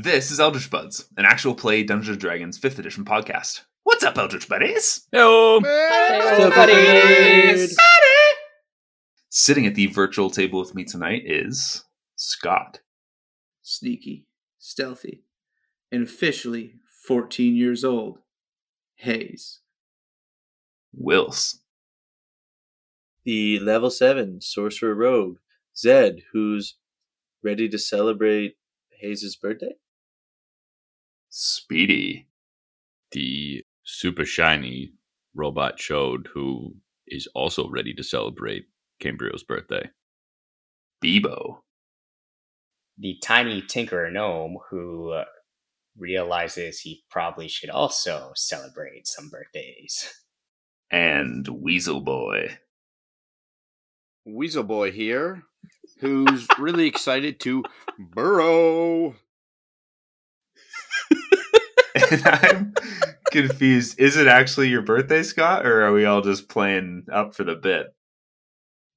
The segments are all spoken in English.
This is Eldritch Buds, an actual play Dungeons and Dragons 5th edition podcast. What's up, Eldritch Buddies? Hello. Hello, buddies. Sitting at the virtual table with me tonight is Scott. Sneaky, stealthy, and officially 14 years old. Haze. Wills. the level 7 sorcerer rogue zed who's ready to celebrate Haze's birthday Speedy. The super shiny robot chode who is also ready to celebrate Cambrio's birthday. Bebo. the tiny tinkerer gnome who uh, realizes he probably should also celebrate some birthdays. And Weasel Boy. Weasel Boy here, who's really excited to burrow. And I'm confused. Is it actually your birthday, Scott, or are we all just playing up for the bit?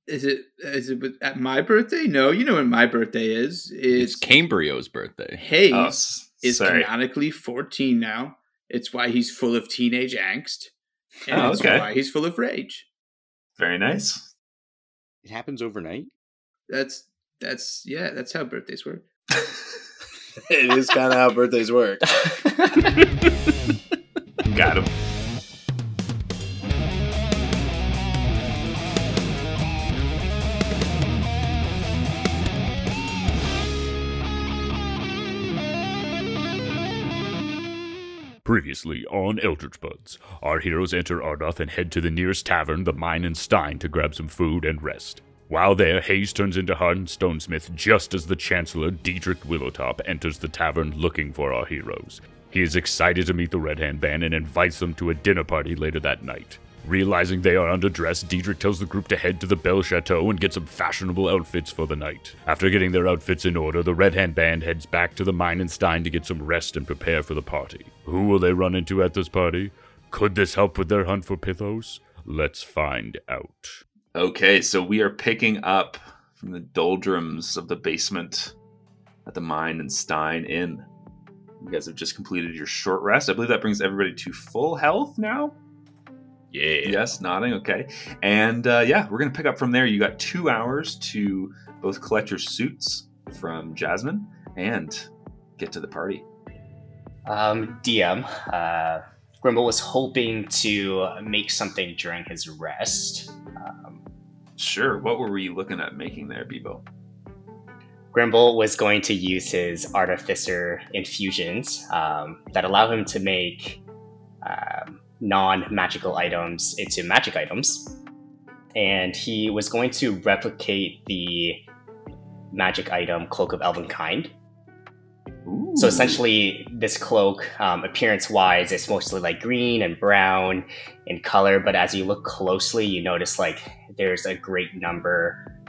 Is it is it at my birthday? No, you know when my birthday is. It's It's Cambrio's birthday. Haze Oh, s- is sorry. canonically 14 now. It's why he's full of teenage angst. And Oh, it's okay. why he's full of rage. Very nice. It happens overnight. That's that's yeah, that's how birthdays work. it is kind of how birthdays work Got him. Previously on Eldritch Buds, our heroes enter Ardoth and head to the nearest tavern, the Mine and Stein, to grab some food and rest. While there, Hayes turns into hardened stonesmith just as the Chancellor, Diedrich Willowtop, enters the tavern looking for our heroes. He is excited to meet the Red Hand Band and invites them to a dinner party later that night. Realizing they are underdressed, Diedrich tells the group to head to the Bell Chateau and get some fashionable outfits for the night. After getting their outfits in order, the Red Hand Band heads back to the Mine and Stein to get some rest and prepare for the party. Who will they run into at this party? Could this help with their hunt for Pythos? Let's find out. Okay, so we are picking up from the doldrums of the basement at the Mine and Stein Inn. You guys have just completed your short rest. I believe that brings everybody to full health now. Yeah. Yes, nodding. Okay, and uh, yeah, we're gonna pick up from there. You got two hours to both collect your suits from Jasmine and get to the party. Um, DM, uh, Grimble was hoping to make something during his rest. Um, Sure. What were we looking at making there, Bebo? Grimble was going to use his artificer infusions um, that allow him to make um, non-magical items into magic items, and he was going to replicate the magic item Cloak of Elven Kind. Ooh. So essentially, this cloak, um, appearance-wise, it's mostly like green and brown in color. But as you look closely, you notice like there's a great number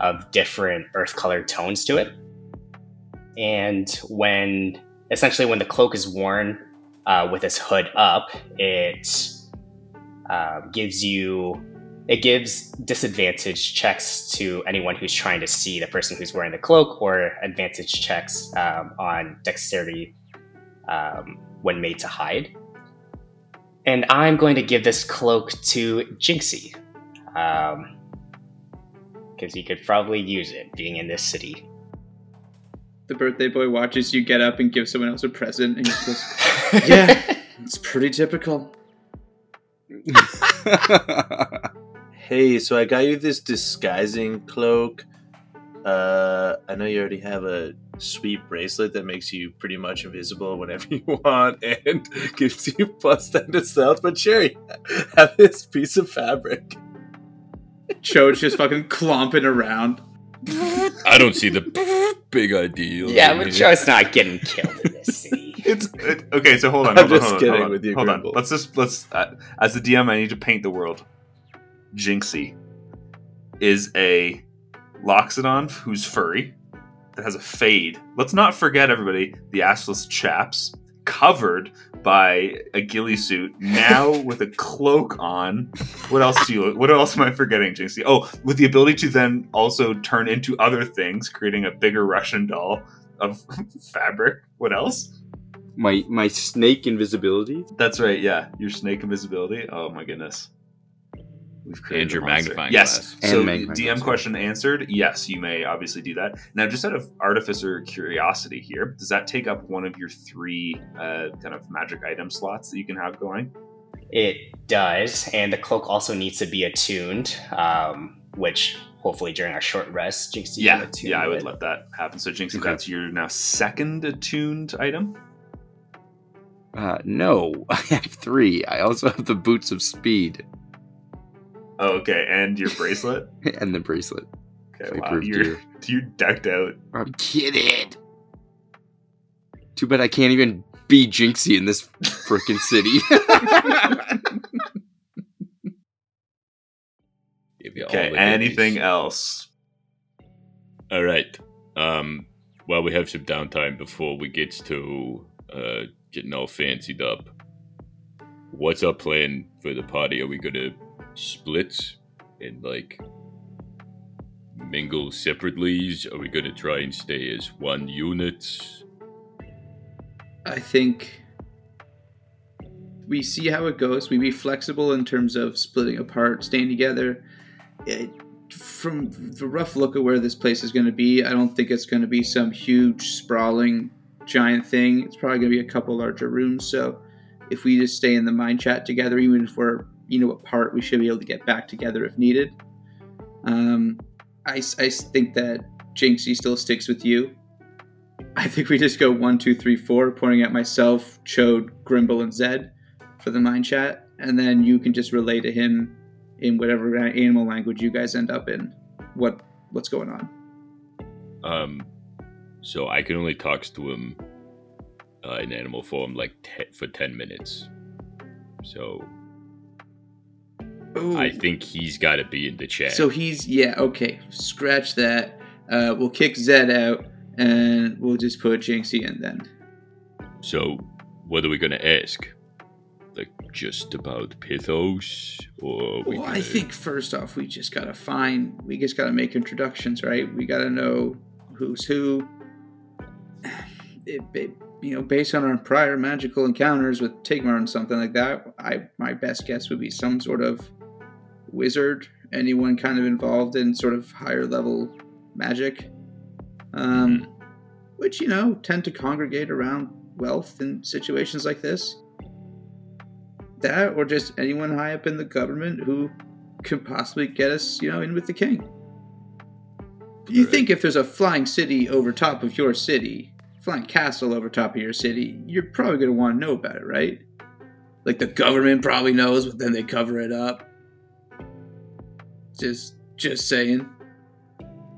of different earth-colored tones to it. And when essentially when the cloak is worn uh, with this hood up, it uh, gives you it gives disadvantage checks to anyone who's trying to see the person who's wearing the cloak, or advantage checks um, on dexterity um, when made to hide. And I'm going to give this cloak to Jinxy, because he could probably use it being in this city. The birthday boy watches you get up and give someone else a present and he goes, Yeah, it's pretty typical. hey so i got you this disguising cloak uh i know you already have a sweet bracelet that makes you pretty much invisible whenever you want and gives you plus 10 to stealth but cherry have this piece of fabric Chode's just fucking clomping around. I don't see the big ideal. yeah, but here. Not getting killed in this city. It's it, okay. So hold on. I'm hold on, just hold on, kidding hold on, with you, Hold on. Let's just let's. Uh, as the DM, I need to paint the world. Jinxy is a Loxodon who's furry that has a fade. Let's not forget, everybody, the assless chaps covered by a ghillie suit, now with a cloak on. What else do you? What else am I forgetting, Jinxy? Oh, with the ability to then also turn into other things, creating a bigger Russian doll of fabric. What else? My my snake invisibility. That's right. Yeah, your snake invisibility. Oh my goodness. We've created And your a monster. magnifying yes. glass. So And DM glass. question answered. Yes, you may obviously do that. Now, just out of artificer curiosity here, does that take up one of your three uh, kind of magic item slots that you can have going? It does, and the cloak also needs to be attuned, um, which hopefully during our short rest, Jinx, you can Yeah, attune yeah, I would it. let that happen. So, Jinxy, Okay. that's your now second attuned item. Uh, no, I have three. I also have the boots of speed Oh, okay, and your bracelet. and the bracelet. Okay, I wow, you're you. you decked out. I'm kidding. Too bad I can't even be Jinxy in this freaking city. Give you all Okay, anything goodies. else? All right. Um, well, we have some downtime before we get to uh, getting all fancied up. What's our plan for the party? Are we gonna split and like mingle separately? Are we gonna try and stay as one unit? I think we see how it goes. We be flexible in terms of splitting apart, staying together. It, from the rough look at where this place is going to be, I don't think it's going to be some huge, sprawling, giant thing. It's probably going to be a couple larger rooms. So if we just stay in the mind chat together, even if we're you know apart, we should be able to get back together if needed. Um, I, I think that Jinxy still sticks with you. I think we just go one, two, three, four, pointing at myself, Chode, Grimble, and Zed for the mind chat, and then you can just relay to him in whatever animal language you guys end up in what what's going on. Um, so I can only talk to him uh, in animal form like te- for ten minutes. So Oh, I think he's got to be in the chat. so. He's yeah okay. Scratch that. Uh, we'll kick Zed out, and we'll just put Jinxy in then. So, what are we gonna ask? Like just about Pithos, or we Well, I gonna- think first off, we just gotta find, we just gotta make introductions, right? We gotta know who's who. It, it- you know, based on our prior magical encounters with Tigmar and something like that, I my best guess would be some sort of wizard, anyone kind of involved in sort of higher level magic, um, which you know tend to congregate around wealth in situations like this that or just anyone high up in the government who could possibly get us, you know, in with the king. You Right. think if there's a flying city over top of your city, flying castle over top of your city, you're probably going to want to know about it, right? Like the government probably knows, but then they cover it up. Just just saying.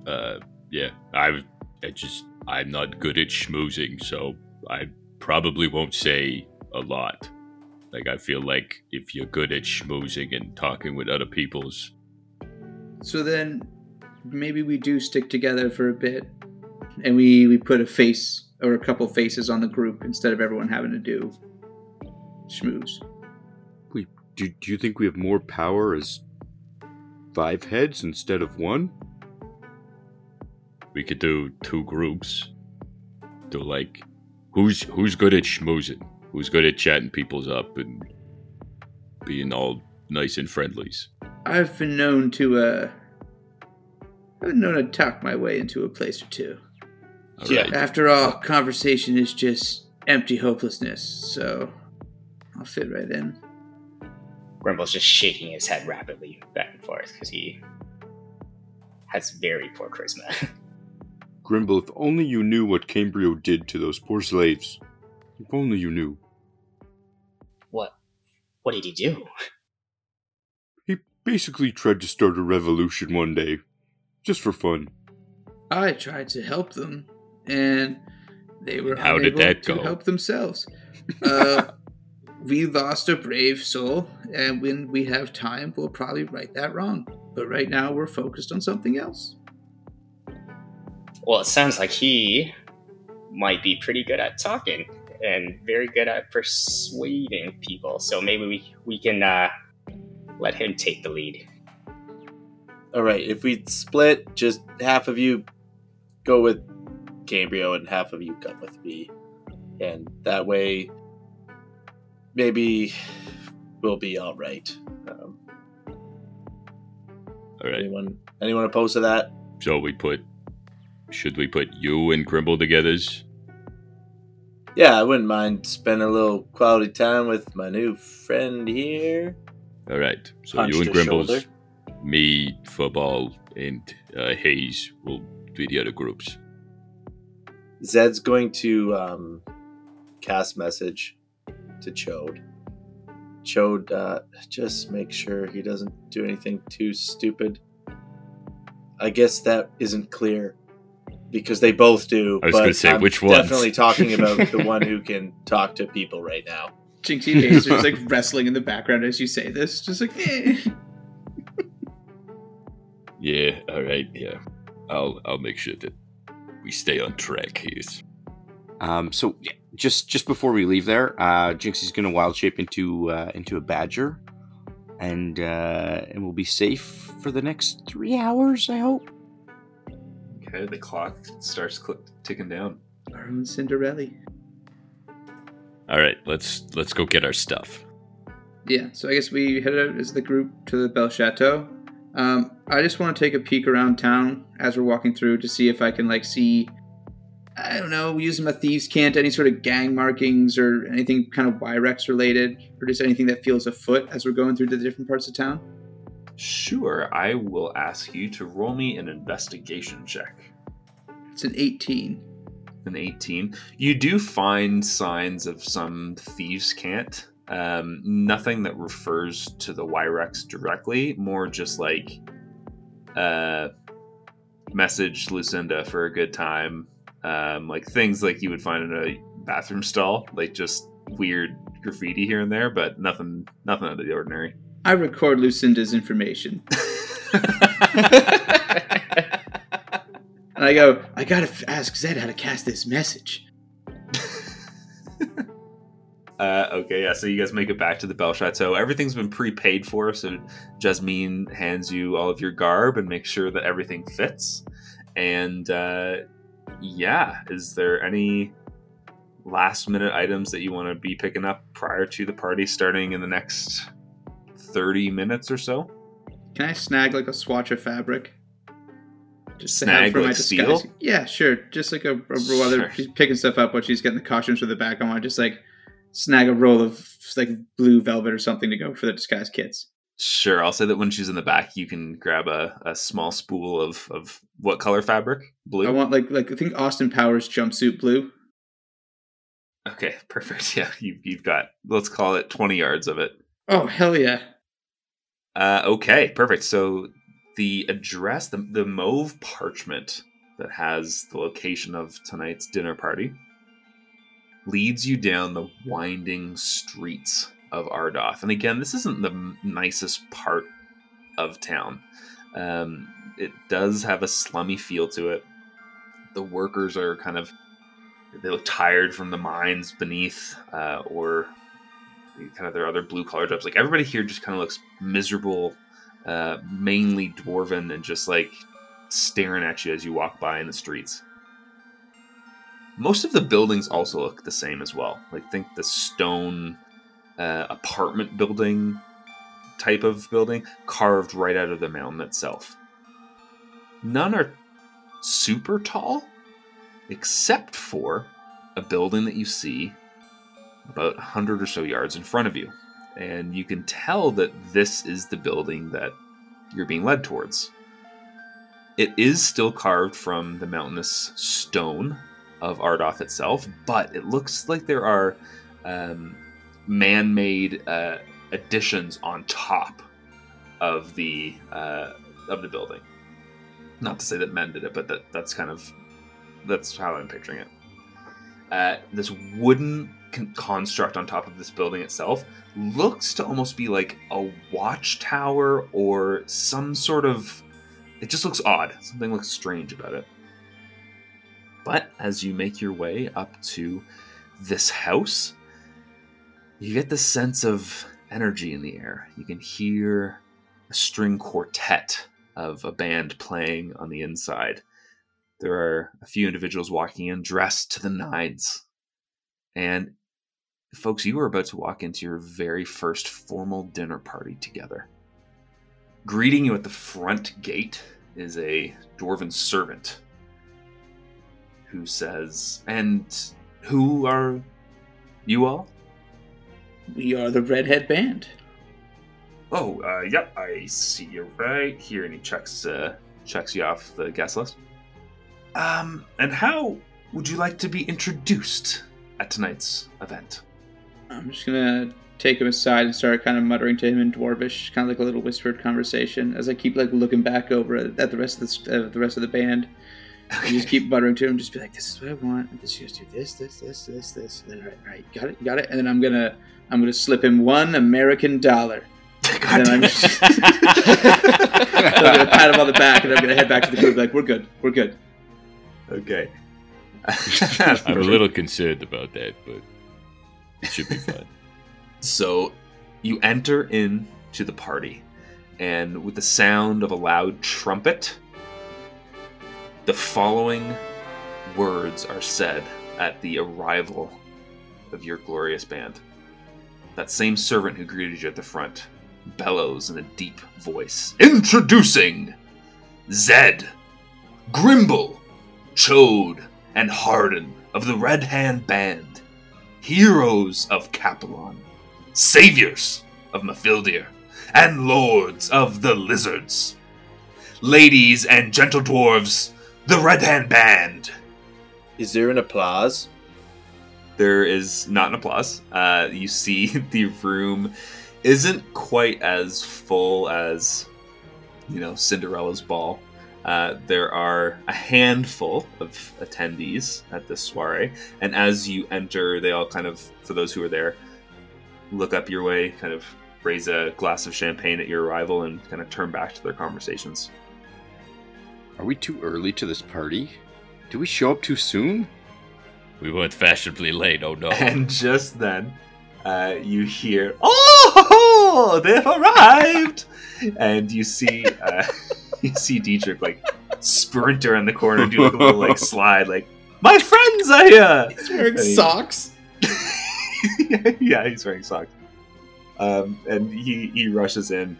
uh, yeah, I, I just I'm not good at schmoozing, so I probably won't say a lot. Like I feel like if you're good at schmoozing and talking with other people's, So then maybe we do stick together for a bit and we we put a face or a couple faces on the group instead of everyone having to do schmooze. We do, do you think we have more power as five heads instead of one? we could do two groups. Do like who's who's good at schmoozing, who's good at chatting people's up and being all nice and friendlies. I've been known to uh I've been known to talk my way into a place or two. All Yeah. right. After all, conversation is just empty hopelessness, so I'll fit right in. Grimble's just shaking his head rapidly back and forth because he has very poor charisma. Grimble, if only you knew what Cambrio did to those poor slaves. If only you knew. what? What did he do? He basically tried to start a revolution one day. Just for fun. I tried to help them, and they were How did unable that to go? help themselves. Uh, we lost a brave soul, and when we have time, we'll probably right that wrong. But right now, we're focused on something else. Well, it sounds like he might be pretty good at talking and very good at persuading people. So maybe we we can uh, let him take the lead. All right, if we split, just half of you go with Cambrio and half of you come with me, and that way, maybe we'll be all right. Um, All right. anyone anyone opposed to that? So we put. Should we put you and Grimble together? Yeah, I wouldn't mind spending a little quality time with my new friend here. All right. So Punched you and his Grimbles, me, football, and uh, Hayes will be the other groups. Zed's going to um, cast message to Chode. Chode, uh, just make sure he doesn't do anything too stupid. I guess that isn't clear because they both do. I was gonna say, I'm which one. Definitely talking about the one who can talk to people right now. Jinxy and Haze are just like wrestling in the background as you say this, just like. Eh. Yeah. All right. Yeah. I'll I'll make sure that we stay on track, Haze. Um, so yeah, just just before we leave there, uh, Jinxy's gonna wild shape into uh, into a badger, and uh, and we'll be safe for the next three hours. I hope. Okay, the clock starts cl- ticking down. Our own Cinderella. All right. Let's let's go get our stuff. Yeah, so I guess we headed out as the group to the Belle Chateau. Um, I just want to take a peek around town as we're walking through to see if I can like see, I don't know, Use them a thieves' cant, any sort of gang markings or anything kind of Wyrex related, or just anything that feels afoot as we're going through the different parts of town. Sure, I will ask you to roll me an investigation check. It's an 18. An 18. You do find signs of some thieves' cant. Um, nothing that refers to the Wyrex directly, more just like uh, message Lucinda for a good time. Um, like things like you would find in a bathroom stall, like just weird graffiti here and there, but nothing, nothing out of the ordinary. I record Lucinda's information. And I go, I gotta f- ask Zed how to cast this message. Uh, okay, yeah. So you guys make it back to the Bell Chateau. Everything's been prepaid for, so Jasmine hands you all of your garb and makes sure that everything fits. And uh, yeah, is there any last minute items that you want to be picking up prior to the party starting in the next thirty minutes or so? Can I snag like a swatch of fabric? Just Snag, for my like, disguise. steel? Yeah, sure. Just like a, a while Sure. she's picking stuff up while she's getting the costumes for the back. I want to just like snag a roll of like blue velvet or something to go for the disguise kits. Sure, I'll say that when she's in the back, you can grab a, a small spool of, of what color fabric? Blue. I want like like I think Austin Powers jumpsuit blue. Okay, perfect. Yeah, you, you've got, let's call it 20 yards of it. Oh hell yeah! Uh, okay, perfect. So the address, the, the mauve parchment that has the location of tonight's dinner party, leads you down the winding streets of Ardoth. And again, this isn't the nicest part of town. Um, it does have a slummy feel to it. The workers are kind of they look tired from the mines beneath, uh, or kind of their other blue collar jobs. Like everybody here just kind of looks miserable, uh, mainly dwarven, and just like staring at you as you walk by in the streets. Most of the buildings also look the same as well. Like think the stone uh, apartment building type of building carved right out of the mountain itself. None are super tall, except for a building that you see about 100 or so yards in front of you. And you can tell that this is the building that you're being led towards. It is still carved from the mountainous stone of Ardoth itself, but it looks like there are um, man made uh, additions on top of the, uh, of the building. Not to say that men did it, but that, that's kind of that's how I'm picturing it. Uh, this wooden con- construct on top of this building itself looks to almost be like a watchtower or some sort of. It just looks odd. Something looks strange about it. But as you make your way up to this house, you get the sense of energy in the air. You can hear a string quartet of a band playing on the inside. there are a few individuals walking in dressed to the nines. And folks, you are about to walk into your very first formal dinner party together. Greeting you at the front gate is a dwarven servant who says, And who are you all? We are the Red Hand Band. Oh, uh, yep, I see you right here, and he checks uh, checks you off the guest list. Um, and how would you like to be introduced at tonight's event? I'm just gonna take him aside and start kind of muttering to him in Dwarvish, kind of like a little whispered conversation, as I keep like looking back over at the rest of the uh, the rest of the band. I just keep buttering to him, just be like, "This is what I want. This is do this, this, this, this, this." And then, right, right, got it, got it. And then I'm gonna, I'm gonna slip him one American dollar. God And then I'm, just, I'm gonna pat him on the back, and I'm gonna head back to the group. Like, we're good, we're good. Okay. I'm a little concerned about that, but it should be fun. So you enter into the party, and with the sound of a loud trumpet, the following words are said at the arrival of your glorious band. That same servant who greeted you at the front bellows in a deep voice Introducing Zed, Grimble, Chode, and Harden of the Red Hand Band, heroes of Capelon, saviors of Mafildir, and lords of the Lizards. Ladies and gentle dwarves, the Red Hand Band. Is there an applause? There is not an applause. Uh, you see, the room isn't quite as full as, you know, Cinderella's ball. Uh, there are a handful of attendees at this soiree, and as you enter, they all kind of, for those who are there, look up your way, kind of raise a glass of champagne at your arrival, and kind of turn back to their conversations. Are we too early to this party? Do we show up too soon? We weren't fashionably late, oh no. And just then, uh, you hear, "Oh, they've arrived!" and you see, uh, you see Dietrich like sprint around the corner, do like a little like slide, like my friends are here. He's wearing And he- socks. yeah, he's wearing socks. Um, and he he rushes in,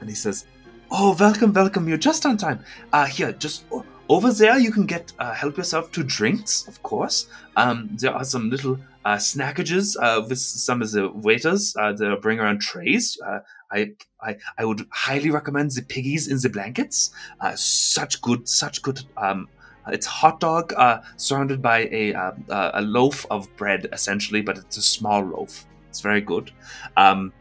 and he says, "Oh, welcome, welcome! You're just on time. Uh, here, just over there, you can get uh, help yourself to drinks, of course. Um, there are some little uh, snackages uh, with some of the waiters uh, that bring around trays. Uh, I, I I would highly recommend the piggies in the blankets. Uh, such good, such good. Um, it's hot dog surrounded by a a loaf of bread, essentially, but it's a small loaf. It's very good. Um,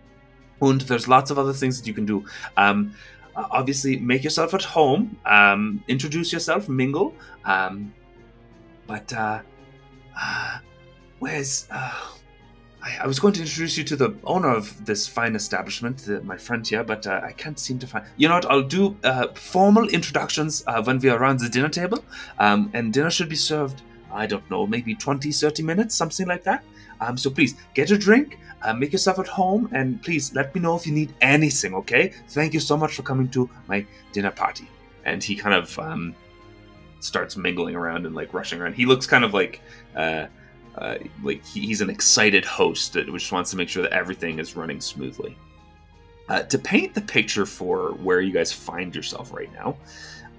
and there's lots of other things that you can do. Um, uh, obviously, make yourself at home. Um, introduce yourself, mingle. Um, but uh, uh, where's uh, I, I was going to introduce you to the owner of this fine establishment, the, my friend here, but uh, I can't seem to find. You know what? I'll do uh, formal introductions when we are around the dinner table, um, and dinner should be served. I don't know, maybe 20, 30 minutes, something like that. Um, so please get a drink, uh, make yourself at home, and please let me know if you need anything. Okay? Thank you so much for coming to my dinner party. And he kind of um, starts mingling around and like rushing around. He looks kind of like. Uh, uh, like he, he's an excited host that just wants to make sure that everything is running smoothly. Uh, to paint the picture for where you guys find yourself right now,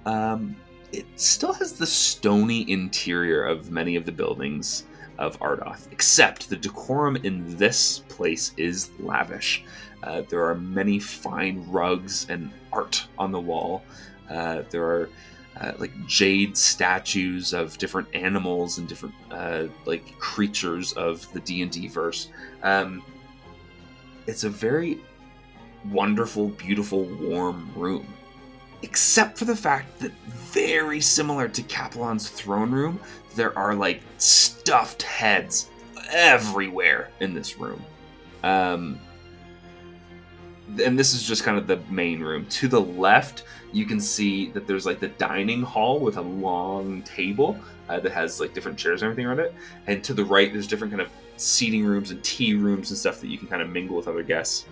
um, it still has the stony interior of many of the buildings of Ardoth, except the decorum in this place is lavish. Uh, there are many fine rugs and art on the wall. Uh, there are uh, like jade statues of different animals and different uh, like creatures of the D and D verse. Um, it's a very wonderful, beautiful, warm room, except for the fact that very similar to Capelon's throne room, there are like stuffed heads everywhere in this room. Um, and this is just kind of the main room. To the left, you can see that there's like the dining hall with a long table uh, that has like different chairs and everything around it. And to the right, there's different kind of seating rooms and tea rooms and stuff that you can kind of mingle with other guests.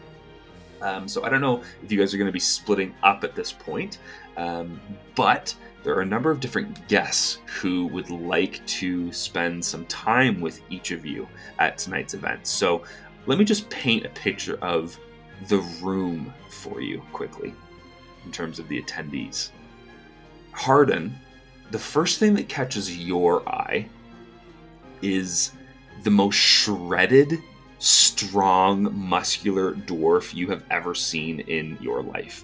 Um, so I don't know if you guys are going to be splitting up at this point, um, but there are a number of different guests who would like to spend some time with each of you at tonight's event. So let me just paint a picture of the room for you quickly in terms of the attendees. Harden, the first thing that catches your eye is the most shredded, strong, muscular dwarf you have ever seen in your life.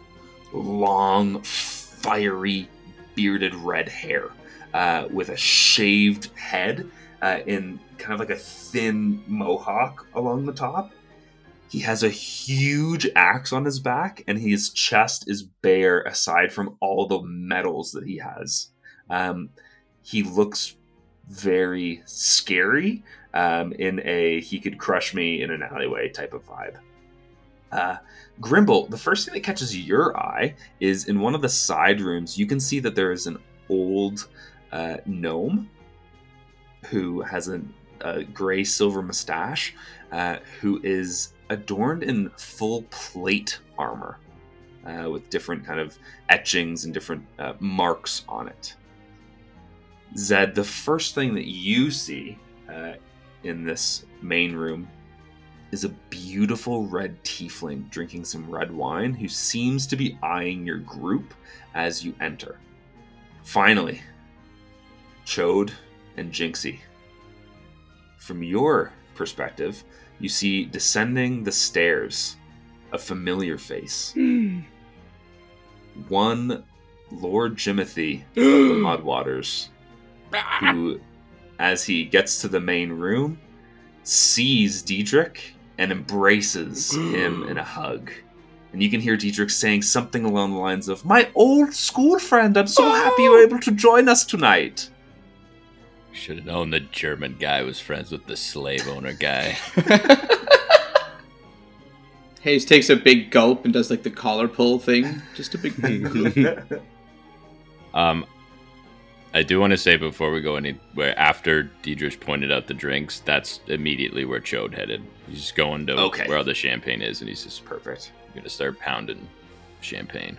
Long, fiery, bearded red hair uh, with a shaved head uh, in kind of like a thin mohawk along the top. He has a huge axe on his back, and his chest is bare aside from all the medals that he has. Um, he looks very scary um, in a he could crush me in an alleyway type of vibe. Uh, Grimble, the first thing that catches your eye is in one of the side rooms, you can see that there is an old uh, gnome who has a, a gray silver mustache, uh, who is adorned in full plate armor uh, with different kind of etchings and different uh, marks on it. Zed, the first thing that you see uh, in this main room is a beautiful red tiefling drinking some red wine who seems to be eyeing your group as you enter. Finally, Chode and Jinxy. From your perspective, you see descending the stairs a familiar face. Hmm. One Lord Jimothy of the Mudwaters, who, as he gets to the main room, sees Diedrich and embraces him in a hug. And you can hear Diedrich saying something along the lines of, My old school friend, I'm so happy you were able to join us tonight. Should have known the German guy was friends with the slave owner guy. Haze takes a big gulp and does like the collar pull thing. Just a big. Um, I do want to say before we go anywhere, after Diedrich pointed out the drinks, that's immediately where Chode headed. He's just going to Okay. where all the champagne is, and he's just Perfect. I'm gonna start pounding champagne.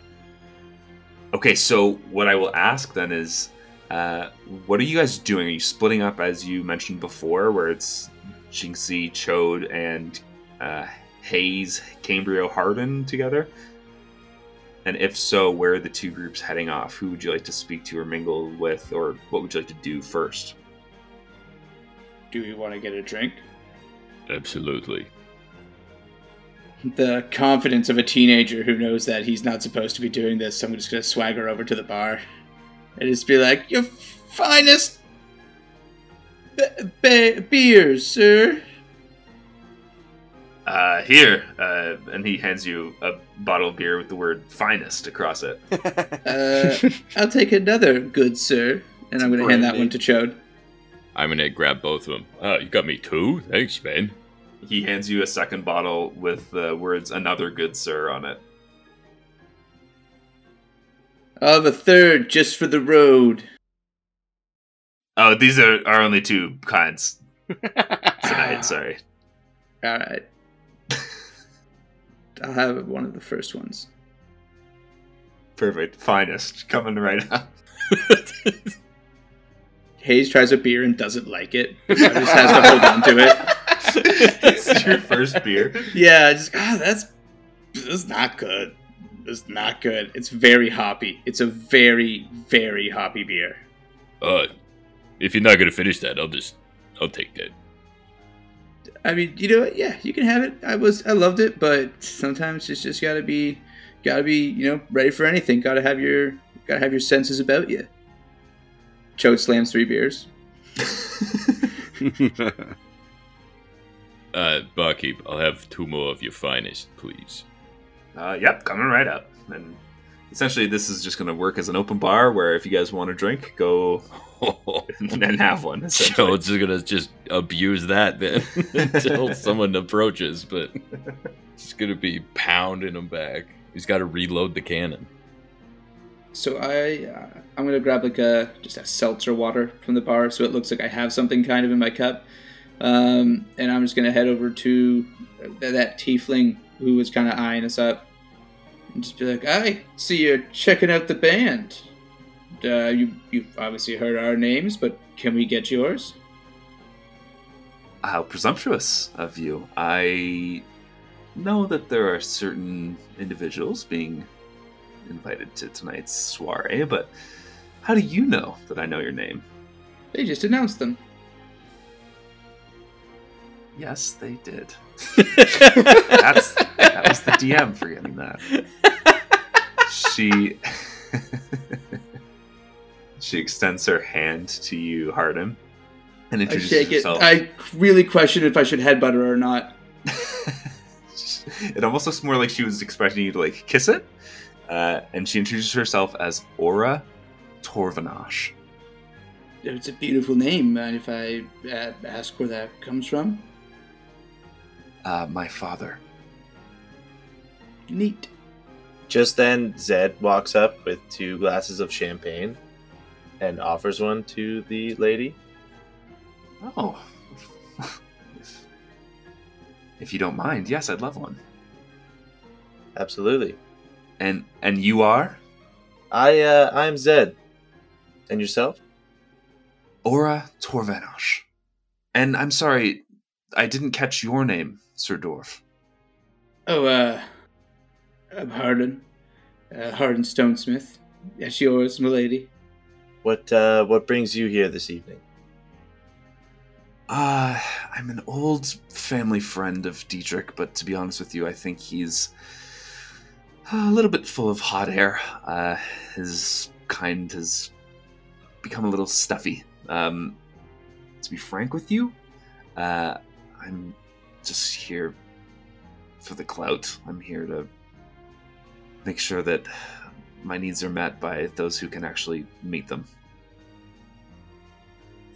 Okay, so what I will ask then is, uh, what are you guys doing? Are you splitting up as you mentioned before, where it's Jinxy, Chode, and uh, Haze, Cambrio, Harden together? And if so, where are the two groups heading off? Who would you like to speak to or mingle with, or what would you like to do first? Do we want to get a drink? Absolutely. The confidence of a teenager who knows that he's not supposed to be doing this. I'm just gonna swagger over to the bar and just be like, "Your finest be- be- beers, sir." Uh, here, uh, and he hands you a bottle of beer with the word "finest" across it. Uh, I'll take another, good sir. And I'm gonna hand that one to Chode. I'm gonna grab both of them. Oh, you got me two? Thanks, man. He hands you a second bottle with the words "another good sir" on it. I'll have a third just for the road. Oh, these are, are only two kinds tonight. Sorry. All right. I'll have one of the first ones. Perfect. Finest. Coming right up. Haze tries a beer and doesn't like it. So just has to hold on to it. this is your first beer. Yeah, just ah, that's that's not good. It's not good. It's very hoppy. It's a very very hoppy beer. Uh, if you're not gonna finish that, I'll just, I'll take that. I mean, you know, yeah, you can have it. I was, I loved it, but sometimes it's just gotta be, gotta be, you know, ready for anything. Gotta have your, gotta have your senses about you. Chode slams three beers. Uh, barkeep, I'll have two more of your finest, please. Uh, yep, coming right up. And essentially, this is just going to work as an open bar where if you guys want to drink, go and then have one. essentially. Jones is gonna just abuse that then until someone approaches, but it's gonna be pounding him back. He's got to reload the cannon. So I, uh, I'm gonna grab like a just a seltzer water from the bar, so it looks like I have something kind of in my cup. Um, and I'm just gonna head over to that tiefling who was kind of eyeing us up, and just be like, "I see you're checking out the band. Uh, you you've obviously heard our names, but can we get yours?" How presumptuous of you. I know that there are certain individuals being invited to tonight's soiree, but how do you know that I know your name? They just announced them. Yes, they did. That's that was the DM forgetting that. She she extends her hand to you, Hardin, and I introduces shake it. herself. I really question if I should headbutt her or not. it almost looks more like she was expecting you to like kiss it. Uh, and she introduces herself as Aura Torvanash. It's a beautiful name. Mind if I uh, ask where that comes from? Uh, my father. Neat. Just then, Zed walks up with two glasses of champagne and offers one to the lady. Oh. if, if you don't mind, yes, I'd love one. Absolutely. And and you are I uh, I'm Zed. And yourself? Aura Torvanash. And I'm sorry, I didn't catch your name, Sir Dorf. Oh, uh, I'm Hardin. Uh, Hardin Stonesmith. That's yours, milady. What uh, what brings you here this evening? Uh, I'm an old family friend of Dietrich, but to be honest with you, I think he's a little bit full of hot air. Uh, his kind has become a little stuffy. Um, to be frank with you, uh, I'm just here for the clout. I'm here to make sure that my needs are met by those who can actually meet them.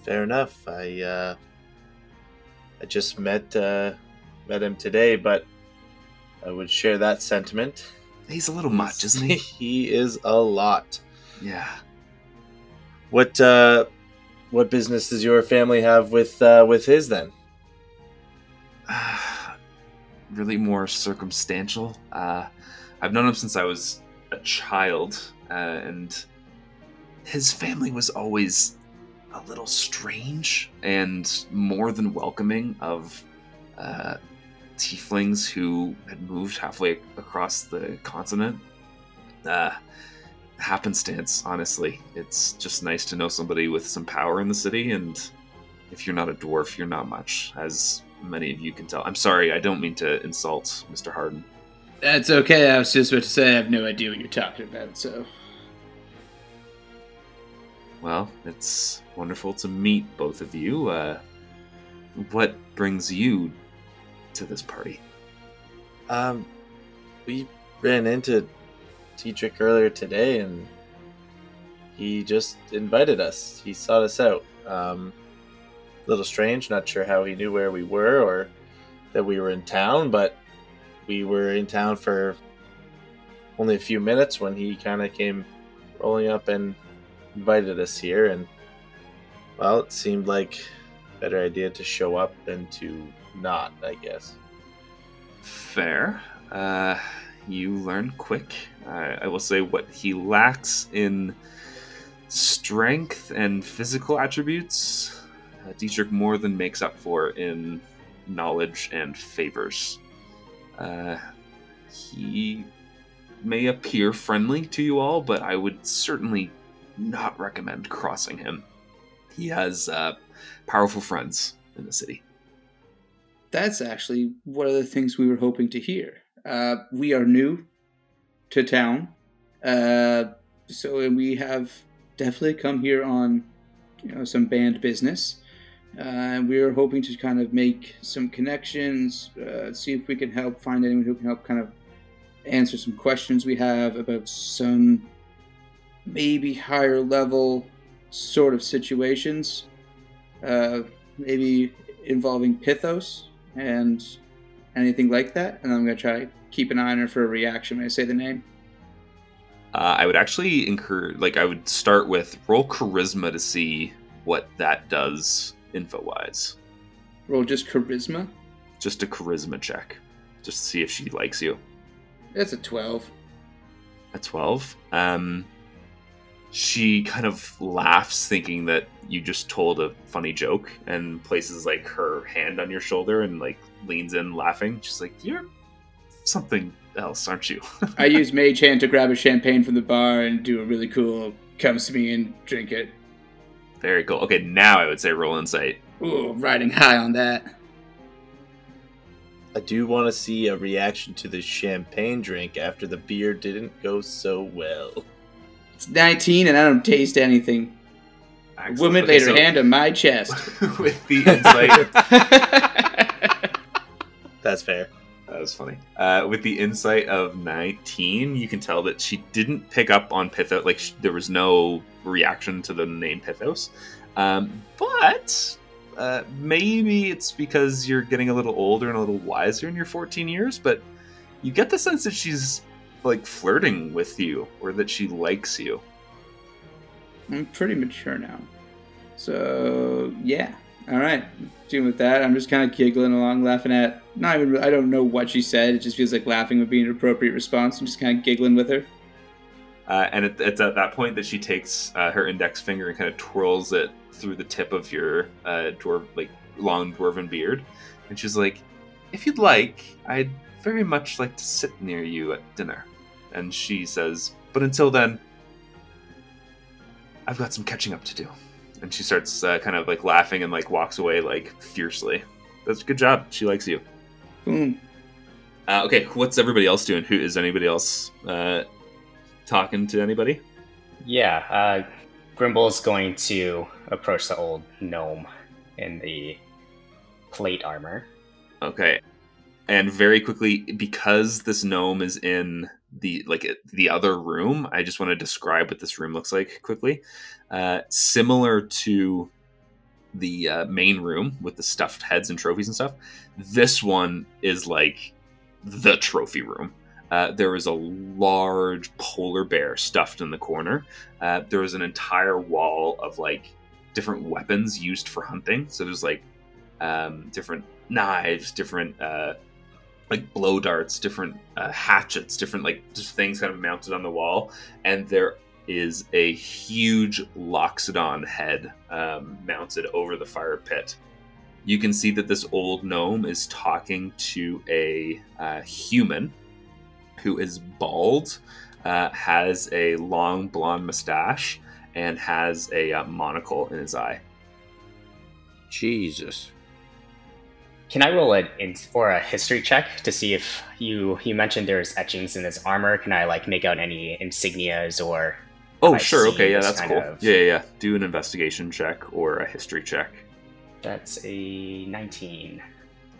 Fair enough. I uh, I just met uh, met him today, but I would share that sentiment. He's a little much, isn't he? he is a lot. yeah. What uh, what business does your family have with uh, with his then? really more circumstantial. Uh, I've known him since I was a child, uh, and his family was always a little strange and more than welcoming of uh, tieflings who had moved halfway across the continent. Uh, happenstance, honestly. It's just nice to know somebody with some power in the city, and if you're not a dwarf, you're not much, as many of you can tell. I'm sorry, I don't mean to insult Mr. Harden. That's okay. I was just about to say I have no idea what you're talking about, so. Well, it's wonderful to meet both of you. Uh, what brings you to this party? Um, we ran into Dietrich earlier today, and he just invited us. He sought us out. Um, a little strange. Not sure how he knew where we were or that we were in town, but we were in town for only a few minutes when he kind of came rolling up and invited us here. And well, it seemed like a better idea to show up than to not, I guess. Fair. Uh, you learn quick. I, I will say what he lacks in strength and physical attributes, uh, Dietrich more than makes up for in knowledge and favors. Uh, he may appear friendly to you all, but I would certainly not recommend crossing him. He has uh, powerful friends in the city. That's actually one of the things we were hoping to hear. Uh, we are new to town, uh, so we have definitely come here on, you know, some band business. Uh, we are hoping to kind of make some connections, uh, see if we can help find anyone who can help kind of answer some questions we have about some maybe higher level sort of situations, uh, maybe involving Pithos and anything like that. And I'm going to try to keep an eye on her for a reaction when I say the name. Uh, I would actually incur, like, I would start with roll charisma to see what that does info wise. Roll just charisma. Just a charisma check. just to see if she likes you. That's a 12. A 12. Um, she kind of laughs, thinking that you just told a funny joke, and places like her hand on your shoulder and like leans in, laughing. She's like, "You're something else, aren't you?" I use Mage Hand to grab a champagne from the bar and do a really cool comes to me and drink it. Very cool. Okay, now I would say roll insight. Ooh, riding high on that. I do want to see a reaction to the champagne drink after the beer didn't go so well. It's 19 and I don't taste anything. Excellent. Woman Okay, laid her hand on my chest. with the insight. That's fair. That was funny. Uh, with the insight of 19, you can tell that she didn't pick up on Pithos. Like, sh- there was no reaction to the name Pithos. Um, but uh, maybe it's because you're getting a little older and a little wiser in your 14 years, but you get the sense that she's, like, flirting with you or that she likes you. I'm pretty mature now. So, yeah. All right. Doing with that, I'm just kind of giggling along, laughing at. Not even. I don't know what she said. It just feels like laughing would be an appropriate response. I'm just kind of giggling with her. Uh, and it, it's at that point that she takes uh, her index finger and kind of twirls it through the tip of your uh, dwarf, like long dwarven beard, and she's like, "If you'd like, I'd very much like to sit near you at dinner." And she says, "But until then, I've got some catching up to do." And she starts uh, kind of like laughing and like walks away like fiercely. That's a good job. She likes you. Boom. Uh, okay, what's everybody else doing? Who is anybody else uh, talking to anybody? Yeah, uh, Grimble's going to approach the old gnome in the plate armor. Okay. And very quickly, because this gnome is in the like the other room, I just want to describe what this room looks like quickly. Uh, similar to the uh, main room with the stuffed heads and trophies and stuff, this one is like the trophy room. Uh, there is a large polar bear stuffed in the corner. Uh, there is an entire wall of like different weapons used for hunting. So there's like um, different knives, different uh, like blow darts, different uh, hatchets, different like just things kind of mounted on the wall, and there is a huge Loxodon head um, mounted over the fire pit. You can see that this old gnome is talking to a uh, human who is bald, uh, has a long blonde mustache, and has a uh, monocle in his eye. Jesus. Can I roll it in, or a history check to see if you you mentioned there's etchings in his armor? Can I like make out any insignias or? Oh, sure. Okay, yeah, that's cool. of- Yeah, yeah, yeah. Do an investigation check or a history check. That's a nineteen.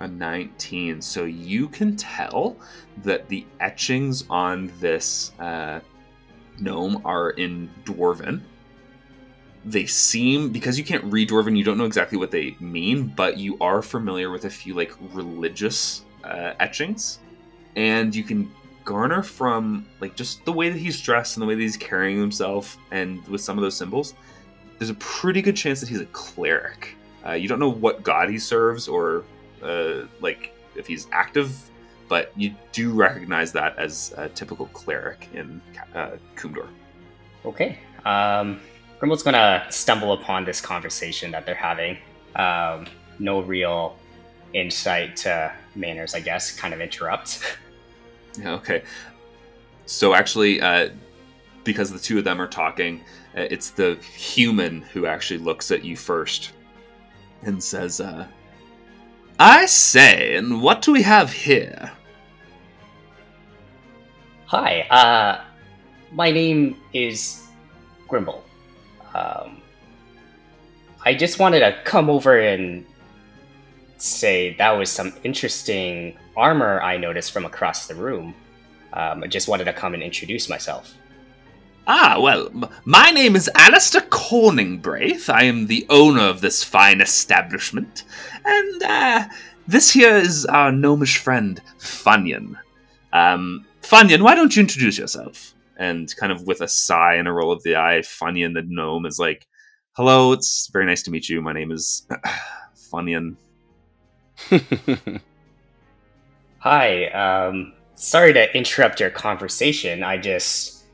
A 19. So you can tell that the etchings on this uh, gnome are in Dwarven. They seem, because you can't read Dwarven, you don't know exactly what they mean, but you are familiar with a few like religious uh, etchings. And you can garner from like just the way that he's dressed and the way that he's carrying himself and with some of those symbols, there's a pretty good chance that he's a cleric. Uh, you don't know what god he serves or uh, like if he's active, but you do recognize that as a typical cleric in uh, Kumdor. Okay. Um, gonna stumble upon this conversation that they're having. Um, no real insight to manners, I guess. Kind of interrupt. Okay. So actually, uh, because the two of them are talking, uh, it's the human who actually looks at you first and says, uh, I say, and what do we have here? Hi. Uh, my name is Grimble. Um, I just wanted to come over and say that was some interesting armor I noticed from across the room. Um, I just wanted to come and introduce myself. Ah, well, m- my name is Alistair Corningbraith. I am the owner of this fine establishment. And, uh, this here is our gnomish friend, Funyan. Um, why don't you introduce yourself? And kind of with a sigh and a roll of the eye, Funyan the gnome is like, Hello, it's very nice to meet you. My name is Funyan. Hi. Um, sorry to interrupt your conversation. I just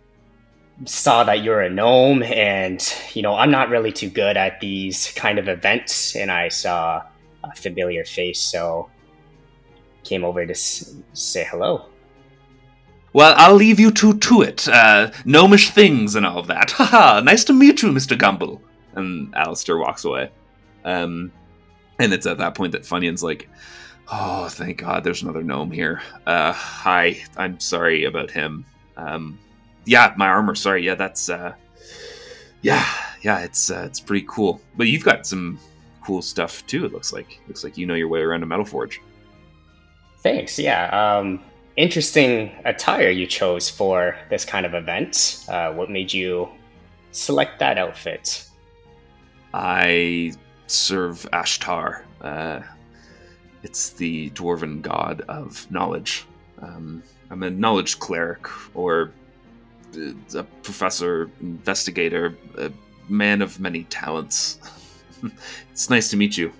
saw that you're a gnome, and you know I'm not really too good at these kind of events, and I saw a familiar face, so came over to s- say hello. Well, I'll leave you two to it. Uh, gnomish things and all of that. Haha, nice to meet you, Mr. Gumble. And Alistair walks away. Um, and it's at that point that Funyun's like, Oh, thank God there's another gnome here. Uh, hi, I'm sorry about him. Um, yeah, my armor, sorry. Yeah, that's, uh, yeah, yeah, it's, uh, it's pretty cool. But you've got some cool stuff too, it looks like. Looks like you know your way around a metal forge. Thanks. Yeah. Um, interesting attire you chose for this kind of event. Uh, what made you select that outfit? I serve Ashtar. Uh, it's the dwarven god of knowledge. Um, I'm a knowledge cleric, or uh, a professor, investigator, a man of many talents. it's nice to meet you.